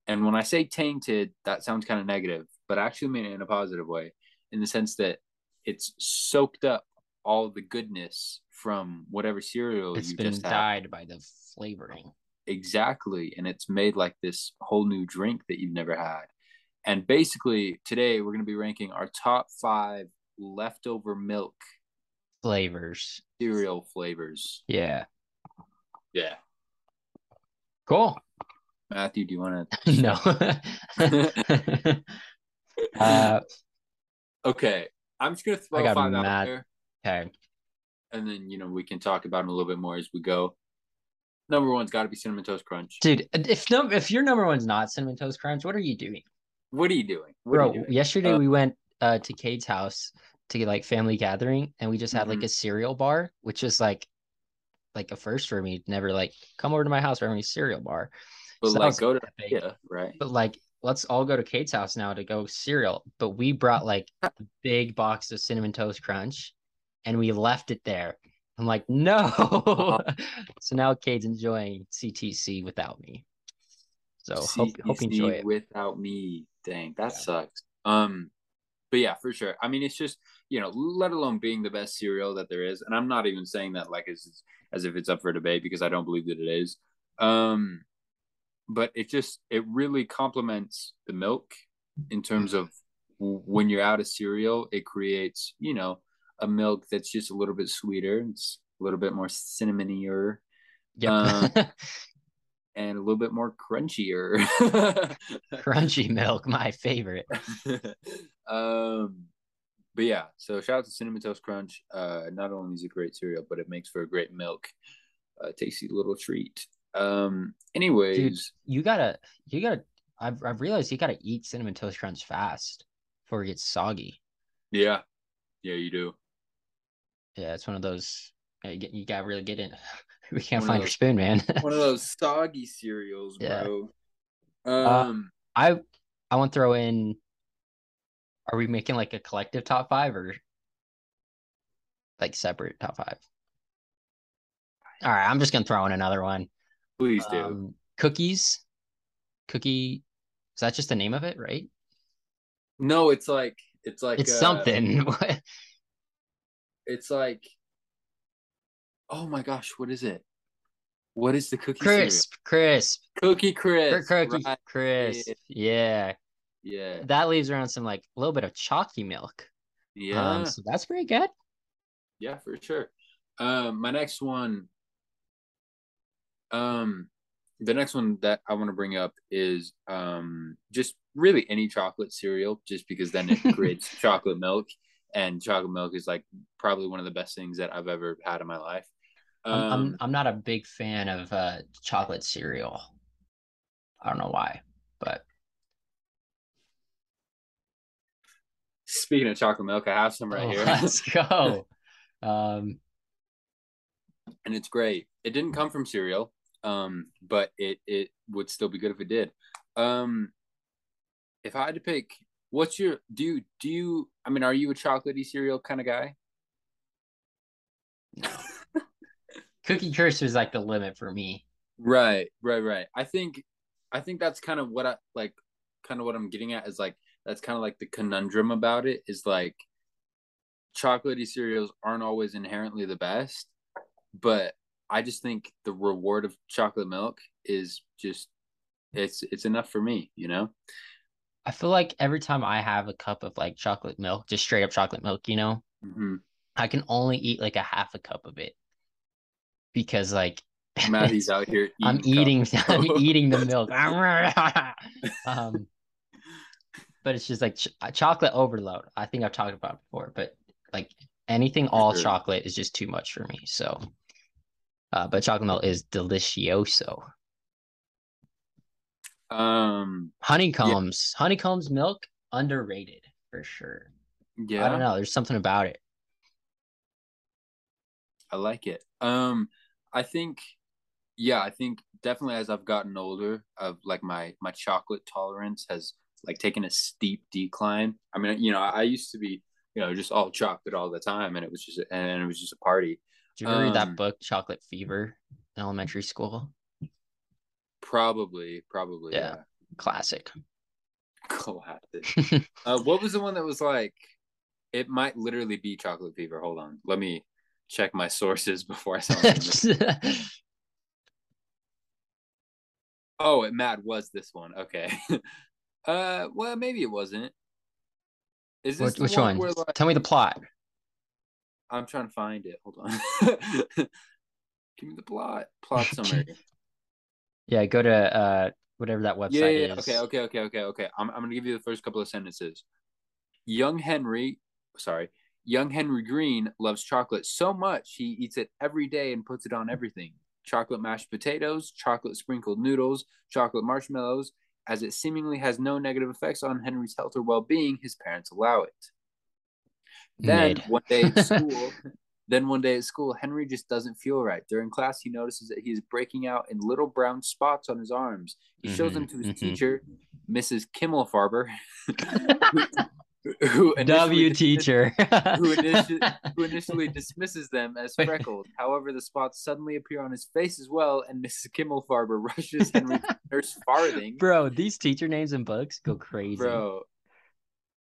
And when I say tainted, that sounds kind of negative, but I actually mean it in a positive way, in the sense that it's soaked up all the goodness from whatever cereal it's you been just dyed had. by the flavoring. Exactly. And it's made like this whole new drink that you've never had. And basically, today we're going to be ranking our top five leftover milk flavors, cereal flavors. Yeah. Yeah. Cool. Matthew, do you want to? *laughs* no. *laughs* *laughs* uh, okay. I'm just gonna throw I got five mad. out there. Okay. And then you know we can talk about them a little bit more as we go. Number one's got to be cinnamon toast crunch, dude. If no, if your number one's not cinnamon toast crunch, what are you doing? What are you doing, what bro? You doing? Yesterday uh, we went uh, to Cade's house to get like family gathering, and we just had mm-hmm. like a cereal bar, which is like like a first for me. Never like come over to my house for any cereal bar. But so like go to yeah, right. But like let's all go to Kate's house now to go cereal. But we brought like a big box of cinnamon toast crunch and we left it there. I'm like, no. *laughs* so now Kate's enjoying CTC without me. So hope, hope you enjoy it. Without me. Dang, that yeah. sucks. Um, but yeah, for sure. I mean, it's just, you know, let alone being the best cereal that there is. And I'm not even saying that like as as if it's up for debate because I don't believe that it is. Um, but it just it really complements the milk in terms of when you're out of cereal, it creates, you know, a milk that's just a little bit sweeter. It's a little bit more cinnamonier. Yeah. Um, *laughs* and a little bit more crunchier. *laughs* Crunchy milk, my favorite. *laughs* um, but yeah, so shout out to Cinnamon Toast Crunch. Uh, not only is it great cereal, but it makes for a great milk, uh, tasty little treat. Um, anyways, Dude, you gotta, you gotta. I've I've realized you gotta eat Cinnamon Toast Crunch fast before it gets soggy. Yeah, yeah, you do. Yeah, it's one of those. You, you gotta really get in. *laughs* we can't one find those, your spoon, man. *laughs* one of those soggy cereals, yeah. bro. Uh, um, uh, I I want to throw in. Are we making like a collective top five or like separate top five? All right, I'm just gonna throw in another one. Please do. Um, cookies, cookie. Is that just the name of it, right? No, it's like it's like it's uh, something. *laughs* it's like oh my gosh, what is it? What is the cookie? Crisp, cereal? crisp, cookie crisp, cookie right. crisp. Yeah, yeah. That leaves around some like a little bit of chalky milk. Yeah, um, so that's pretty good. Yeah, for sure. Um, my next one. Um, the next one that I want to bring up is um just really any chocolate cereal, just because then it *laughs* creates chocolate milk, and chocolate milk is like probably one of the best things that I've ever had in my life. Um, I'm, I'm, I'm not a big fan of uh, chocolate cereal. I don't know why, but speaking of chocolate milk, I have some right oh, here. *laughs* Let's *laughs* go. um, and it's great. It didn't come from cereal, um, but it it would still be good if it did. Um, if I had to pick, what's your do you do you? I mean, are you a chocolatey cereal kind of guy? No. *laughs* Cookie Crisp is like the limit for me. Right, right, right. I think I think that's kind of what I like kind of what I'm getting at is like that's kind of like the conundrum about it is like chocolatey cereals aren't always inherently the best, but I just think the reward of chocolate milk is just it's it's enough for me, you know? I feel like every time I have a cup of like chocolate milk, just straight up chocolate milk, you know, mm-hmm. I can only eat like a half a cup of it because like Matthew's out here. Eating *laughs* I'm eating. *laughs* I'm eating the milk. *laughs* um, but it's just like ch- uh, chocolate overload. I think I've talked about before, but like anything all sure. chocolate is just too much for me. So, uh, but chocolate milk is delicioso. Um, honeycombs, yeah. honeycombs milk underrated for sure. Yeah, I don't know. There's something about it. I like it. Um, I think, yeah, I think definitely as I've gotten older, of like my my chocolate tolerance has like taken a steep decline. I mean, you know, I used to be, you know, just all chocolate all the time, and it was just and it was just a party. Did you ever um, read that um, book, Chocolate Fever, in elementary school? Probably, probably. Yeah, yeah. classic. *laughs* Classic. *laughs* uh, what was the one that was like? It might literally be Chocolate Fever. Hold on, let me check my sources *laughs* before I sell oh, it mad was this one. Okay. uh, well, maybe it wasn't. Is this which, one? one? Like, Tell me the plot. I'm trying to find it. Hold on. Give me the plot. Plot summary. Yeah, go to uh whatever that website yeah, yeah, yeah. is. Okay, okay, okay, okay, okay. I'm I'm gonna give you the first couple of sentences. Young Henry, sorry, Young Henry Green loves chocolate so much he eats it every day and puts it on everything chocolate mashed potatoes, chocolate sprinkled noodles, chocolate marshmallows. As it seemingly has no negative effects on Henry's health or well being, his parents allow it. Then Made. one day at school, *laughs* *laughs* then one day at school, Henry just doesn't feel right. During class, he notices that he is breaking out in little brown spots on his arms. He mm-hmm, shows them to his mm-hmm. teacher. Mrs. Kimmelfarber, *laughs* who W teacher, who, initially, *laughs* who initially dismisses them as freckled. However, the spots suddenly appear on his face as well, and Mrs. Kimmelfarber *laughs* rushes Henry to nurse Farthing. Bro, these teacher names and books go crazy. Bro.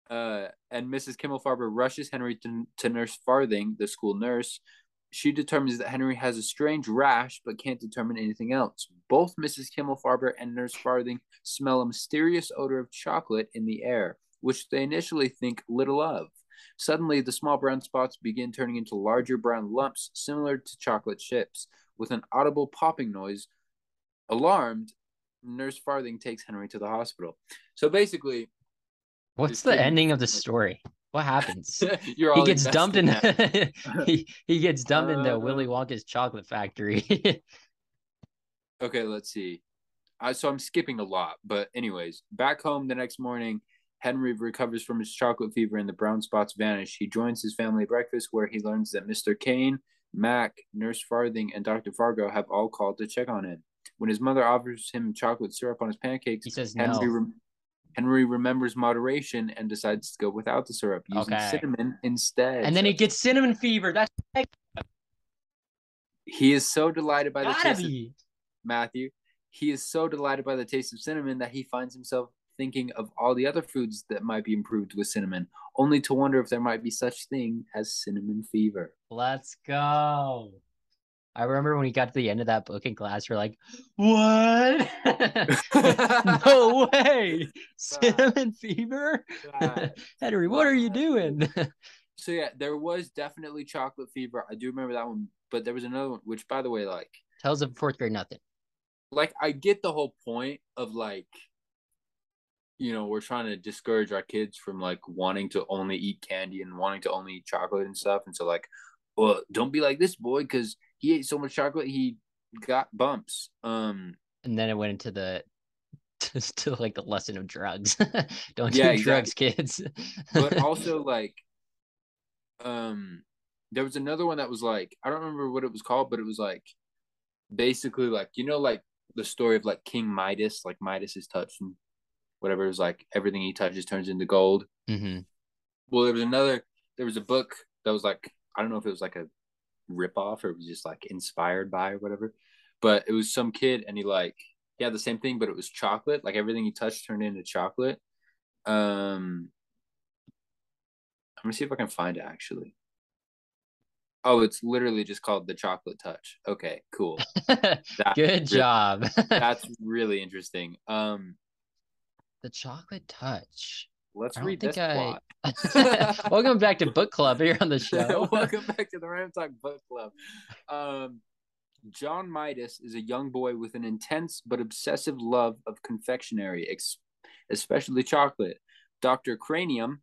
Uh, and Mrs. Kimmelfarber rushes Henry to, to nurse Farthing, the school nurse. She determines that Henry has a strange rash, but can't determine anything else. Both Mrs. Kimmelfarber and Nurse Farthing smell a mysterious odor of chocolate in the air which they initially think little of. Suddenly, the small brown spots begin turning into larger brown lumps similar to chocolate chips. With an audible popping noise, alarmed, Nurse Farthing takes Henry to the hospital. So basically, what's the ending of the story? What happens? *laughs* *laughs* he gets dumped in. he he gets dumped uh, into Willy Wonka's chocolate factory. *laughs* okay, let's see. Uh, so I'm skipping a lot, but anyways, back home the next morning, Henry recovers from his chocolate fever and the brown spots vanish. He joins his family at breakfast where he learns that Mr. Kane, Mac, Nurse Farthing, and Dr. Fargo have all called to check on him. When his mother offers him chocolate syrup on his pancakes, he says Henry, no. Re- Henry remembers moderation and decides to go without the syrup, using okay. cinnamon instead. And then he gets cinnamon fever. That's he is so delighted by the taste of, Matthew. He is so delighted by the taste of cinnamon that he finds himself thinking of all the other foods that might be improved with cinnamon, only to wonder if there might be such thing as cinnamon fever. Let's go. I remember when we got to the end of that book in class, we're like, "What? *laughs* *laughs* no *laughs* way! Cinnamon fever, Henry, what are you doing?" so yeah, there was definitely chocolate fever. I do remember that one, but there was another one, which, by the way, like tells of fourth grade nothing. Like I get the whole point of like you know we're trying to discourage our kids from like wanting to only eat candy and wanting to only eat chocolate and stuff and so like well don't be like this boy because he ate so much chocolate he got bumps um and then it went into the *laughs* to, to like the lesson of drugs *laughs* don't yeah, do exactly. drugs kids *laughs* but also like um there was another one that was like i don't remember what it was called but it was like basically like you know like the story of like king midas like midas is touched and whatever is like everything he touches turns into gold. Mm-hmm. Well, there was another. There was a book that was like I don't know if it was like a rip off or was just like inspired by or whatever, but it was some kid and he like he had the same thing, but it was chocolate. Like everything he touched turned into chocolate. Um, I'm gonna see if I can find it actually. Oh, it's literally just called the chocolate touch. Okay, cool. *laughs* Good job. that's *laughs* really interesting. Um, the chocolate touch. Let's read this I... plot. *laughs* *laughs* Welcome back to book club here on the *laughs* show. Welcome back to the Ram Talk Book Club. Um, John Midas is a young boy with an intense but obsessive love of confectionery, ex- especially chocolate. Dr. Cranium.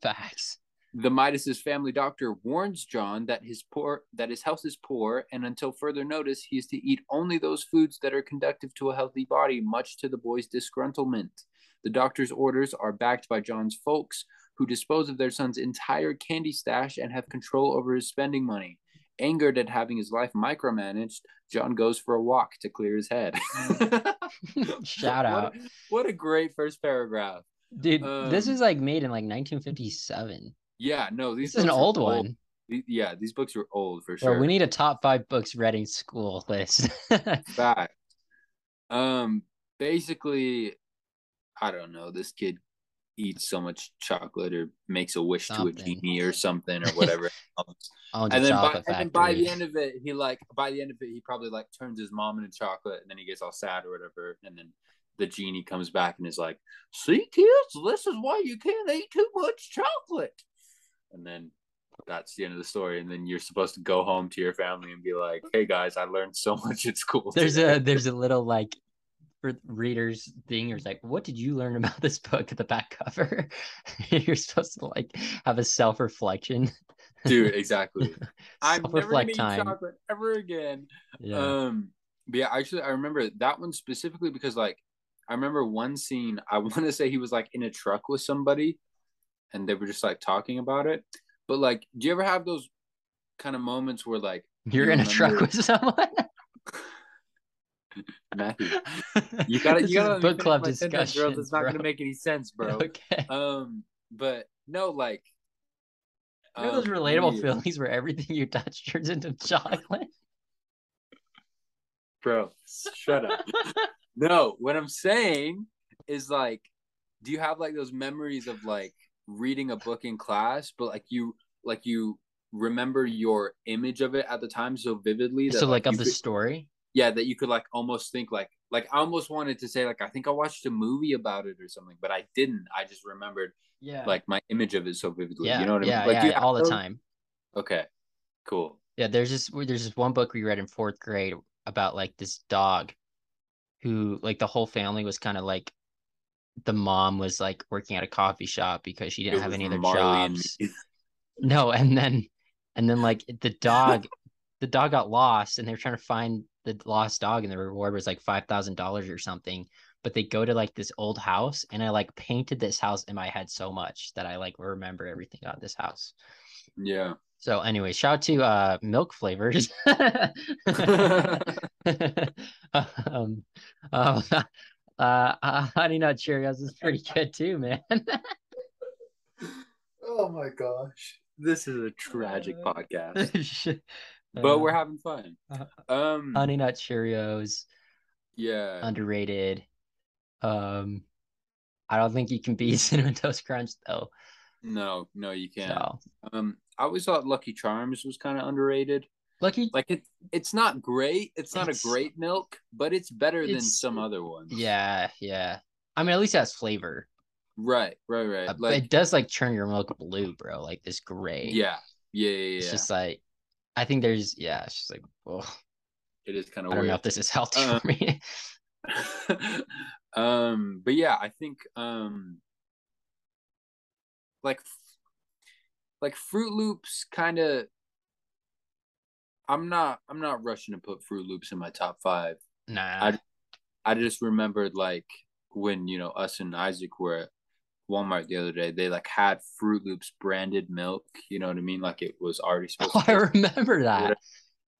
Facts. The Midas's family doctor warns John that his poor that his health is poor, and until further notice, he is to eat only those foods that are conductive to a healthy body, much to the boy's disgruntlement. The doctor's orders are backed by John's folks, who dispose of their son's entire candy stash and have control over his spending money. Angered at having his life micromanaged, John goes for a walk to clear his head. *laughs* Shout out. *laughs* What a, what a great first paragraph. Dude, um, this is like made in like 1957. Yeah, no, these this is an old one. Yeah, these books are old for sure. We need a top five books read in school list. *laughs* Fact. Um, basically, I don't know. This kid eats so much chocolate or makes a wish something. to a genie or something or whatever. *laughs* and then by, and then by the end of it, he like by the end of it, he probably like turns his mom into chocolate, and then he gets all sad or whatever, and then the genie comes back and is like, "See, kids, this is why you can't eat too much chocolate." and then that's the end of the story and then you're supposed to go home to your family and be like hey guys i learned so *laughs* much at school there's today. a there's a little like for readers thing it's like what did you learn *laughs* about this book at the back cover *laughs* you're supposed to like have a self-reflection dude *laughs* exactly i'm never gonna eat chocolate ever again yeah. um but yeah actually i remember that one specifically because like i remember one scene i want to say he was like in a truck with somebody and they were just like talking about it. But like, do you ever have those kind of moments where like you're you in a truck with someone? *laughs* Matthew, *laughs* you gotta, you gotta book club discussion, bro. That's not bro. gonna make any sense, bro. *laughs* Okay. Um, but no, like, you know those um, relatable feelings where everything you touch turns into chocolate. Bro, shut up. no, what I'm saying is like, do you have like those memories of like reading a book in class, but like you, like you remember your image of it at the time so vividly that so like, like of the could, story yeah that you could like almost think like like i almost wanted to say like i think i watched a movie about it or something but i didn't. I just remembered yeah. like my image of it so vividly yeah you know what yeah, i mean? like yeah, all the time. Okay cool. Yeah there's this there's this one book we read in fourth grade about like this dog who like the whole family was kind of like the mom was like working at a coffee shop because she didn't it have any other Marley jobs. *laughs* no and then and then like the dog *laughs* the dog got lost and they were trying to find the lost dog and the reward was like five thousand dollars or something. But they go to like this old house and i like painted this house in my head so much that i like remember everything about this house. Yeah. So anyway shout out to uh milk flavors. *laughs* Um *laughs* uh, uh, honey nut cheerios is pretty good too man. *laughs* Oh my gosh. This is a tragic uh, podcast, but we're uh, having fun. Uh, um, Honey Nut Cheerios, yeah, underrated. Um, I don't think you can beat *laughs* Cinnamon Toast Crunch though. No, no, you can't. So. Um, I always thought Lucky Charms was kind of underrated. Lucky, like it, it's not great. It's not it's, a great milk, but it's better it's, than some other ones. Yeah, yeah. I mean, at least it has flavor. Right, right, right. Uh, like, it does like turn your milk blue, bro. Like this gray. Yeah, yeah, yeah. yeah. It's just like, I think there's, yeah. It's just like, well, it is kind of. I don't know if this is healthy uh, for me. *laughs* *laughs* um, but yeah, I think um, like, like Froot Loops, kind of. I'm not. I'm not rushing to put Froot Loops in my top five. Nah. I, I just remembered like when you know us and Isaac were Walmart the other day. They like had Froot Loops branded milk. You know what I mean? Like it was already *laughs* supposed. Oh, I remember that.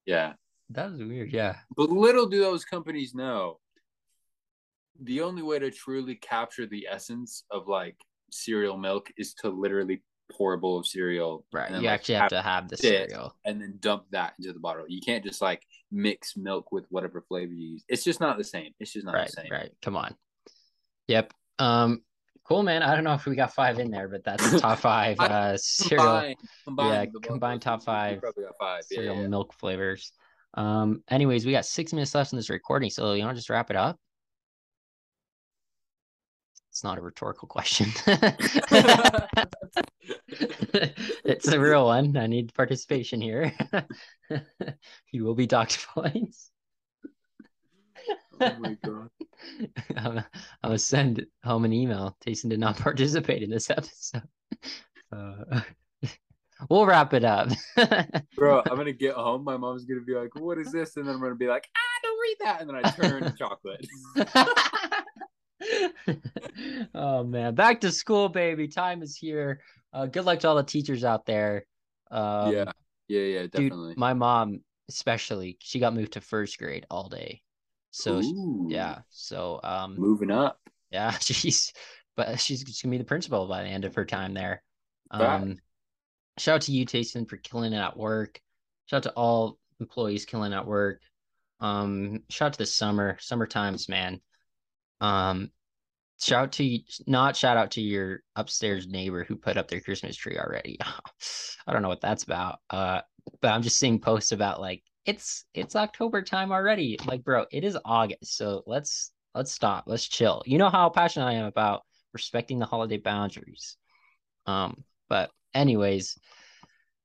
Yeah, that was weird. Yeah, but little do those companies know. The only way to truly capture the essence of like cereal milk is to literally pour a bowl of cereal. Right. You like, actually have, have to have the cereal and then dump that into the bottle. You can't just like mix milk with whatever flavor you use. It's just not the same. It's just not right, the same. Right. Come on. Yep. Um, Cool, man. I don't know if we got five in there, but that's the top five uh, cereal. Combined, combined yeah, combined top five, five. cereal yeah, yeah. milk flavors. Um, anyways, we got six minutes left in this recording, so you want to just wrap it up? It's not a rhetorical question. *laughs* it's a real one. I need participation here. *laughs* you will be docked points. Oh my god. *laughs* I'm, gonna send home an email. Tayson did not *laughs* participate in this episode. *laughs* Uh, we'll wrap it up. Bro, I'm gonna get home. My mom's gonna be like, "What is this?" And then I'm gonna be like, "Ah, don't read that." And then I turn chocolate. oh man, back to school, baby. Time is here. Uh, good luck to all the teachers out there. Um, yeah, yeah, yeah, definitely. Dude, my mom, especially, she got moved to first grade all day. So Ooh. yeah, so um, moving up. Yeah, *laughs* she's but she's she's, gonna be the principal by the end of her time there. Um, shout out to you, Tayson, for killing it at work. Shout out to all employees killing at work. Um, shout out to the summer, summer times, man. Um, shout out to not shout out to your upstairs neighbor who put up their Christmas tree already. *laughs* I don't know what that's about. Uh, but I'm just seeing posts about like it's it's October time already. Like, bro, it is August. So let's let's stop. Let's chill. You know how passionate I am about respecting the holiday boundaries. Um, but anyways,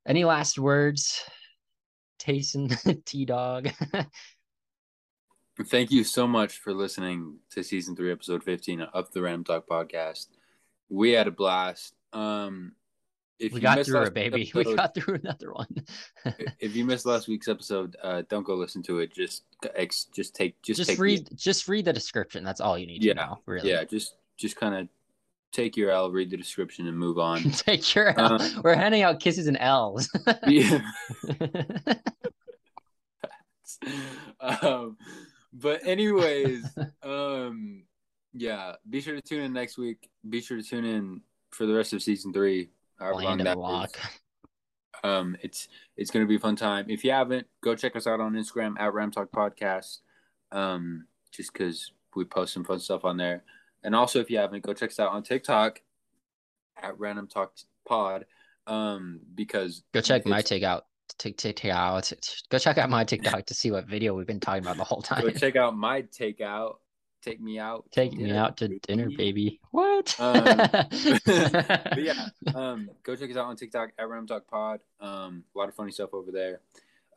any last words? Tayson, T *laughs* Dog. *laughs* Thank you so much for listening to season three, episode 15 of the Random Talk podcast. We had a blast. Um, if we got through it, baby. *laughs* Episode, we got through another one. *laughs* if you missed last week's episode, uh, don't go listen to it. Just just take just just take read the, just read the description. That's all you need yeah, to know. Really. Yeah. Just just kind of take your L, read the description, and move on. *laughs* take your L. Uh, We're handing out kisses and L's. yeah. um, but anyways, um, yeah, be sure to tune in next week. Be sure to tune in for the rest of season three. However long that walk. Is. Um, it's it's gonna be a fun time. If you haven't, go check us out on Instagram at Ram Talk Podcast. Um, just because we post some fun stuff on there. And also, if you haven't, go check us out on TikTok at Random Talk Pod. Um, because go check my take out. Take take out. Go check out my TikTok to see what video we've been talking about the whole time. Go check out my takeout. Take me out. Take me out to baby. dinner, baby. What? Um, *laughs* yeah, um, go check us out on TikTok at Random Talk Pod. Um, a lot of funny stuff over there.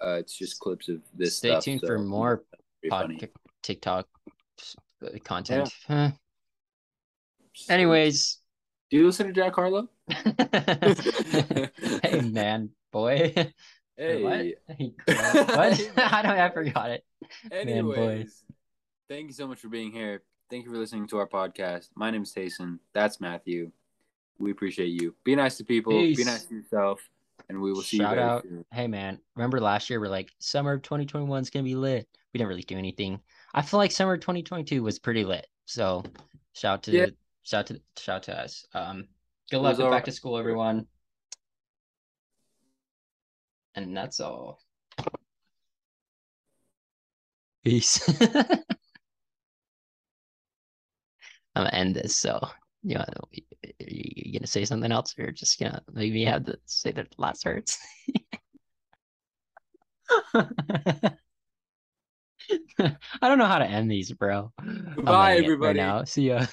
Uh, it's just clips of this. Stay stuff, tuned so for more pod, TikTok uh, content. Yeah. Anyways, do you listen to Jack Harlow? *laughs* *laughs* hey man, boy. Hey, what? what? I don't. I forgot it. Anyways, man, thank you so much for being here. Thank you for listening to our podcast. My name is Tayson. That's Matthew. We appreciate you. Be nice to people. Peace. Be nice to yourself. And we will see Shout you. out. Soon. Hey man, remember last year we're like summer of 2021 is gonna be lit. We didn't really do anything. I feel like summer 2022 was pretty lit. So shout to yeah. shout to shout to us. Um, good luck with back to school, everyone. And that's all. Peace. *laughs* I'm gonna end this. So you know, you gonna say something else, or just gonna maybe have to say the last words? *laughs* I don't know how to end these, bro. Bye, everybody. Right now, see ya.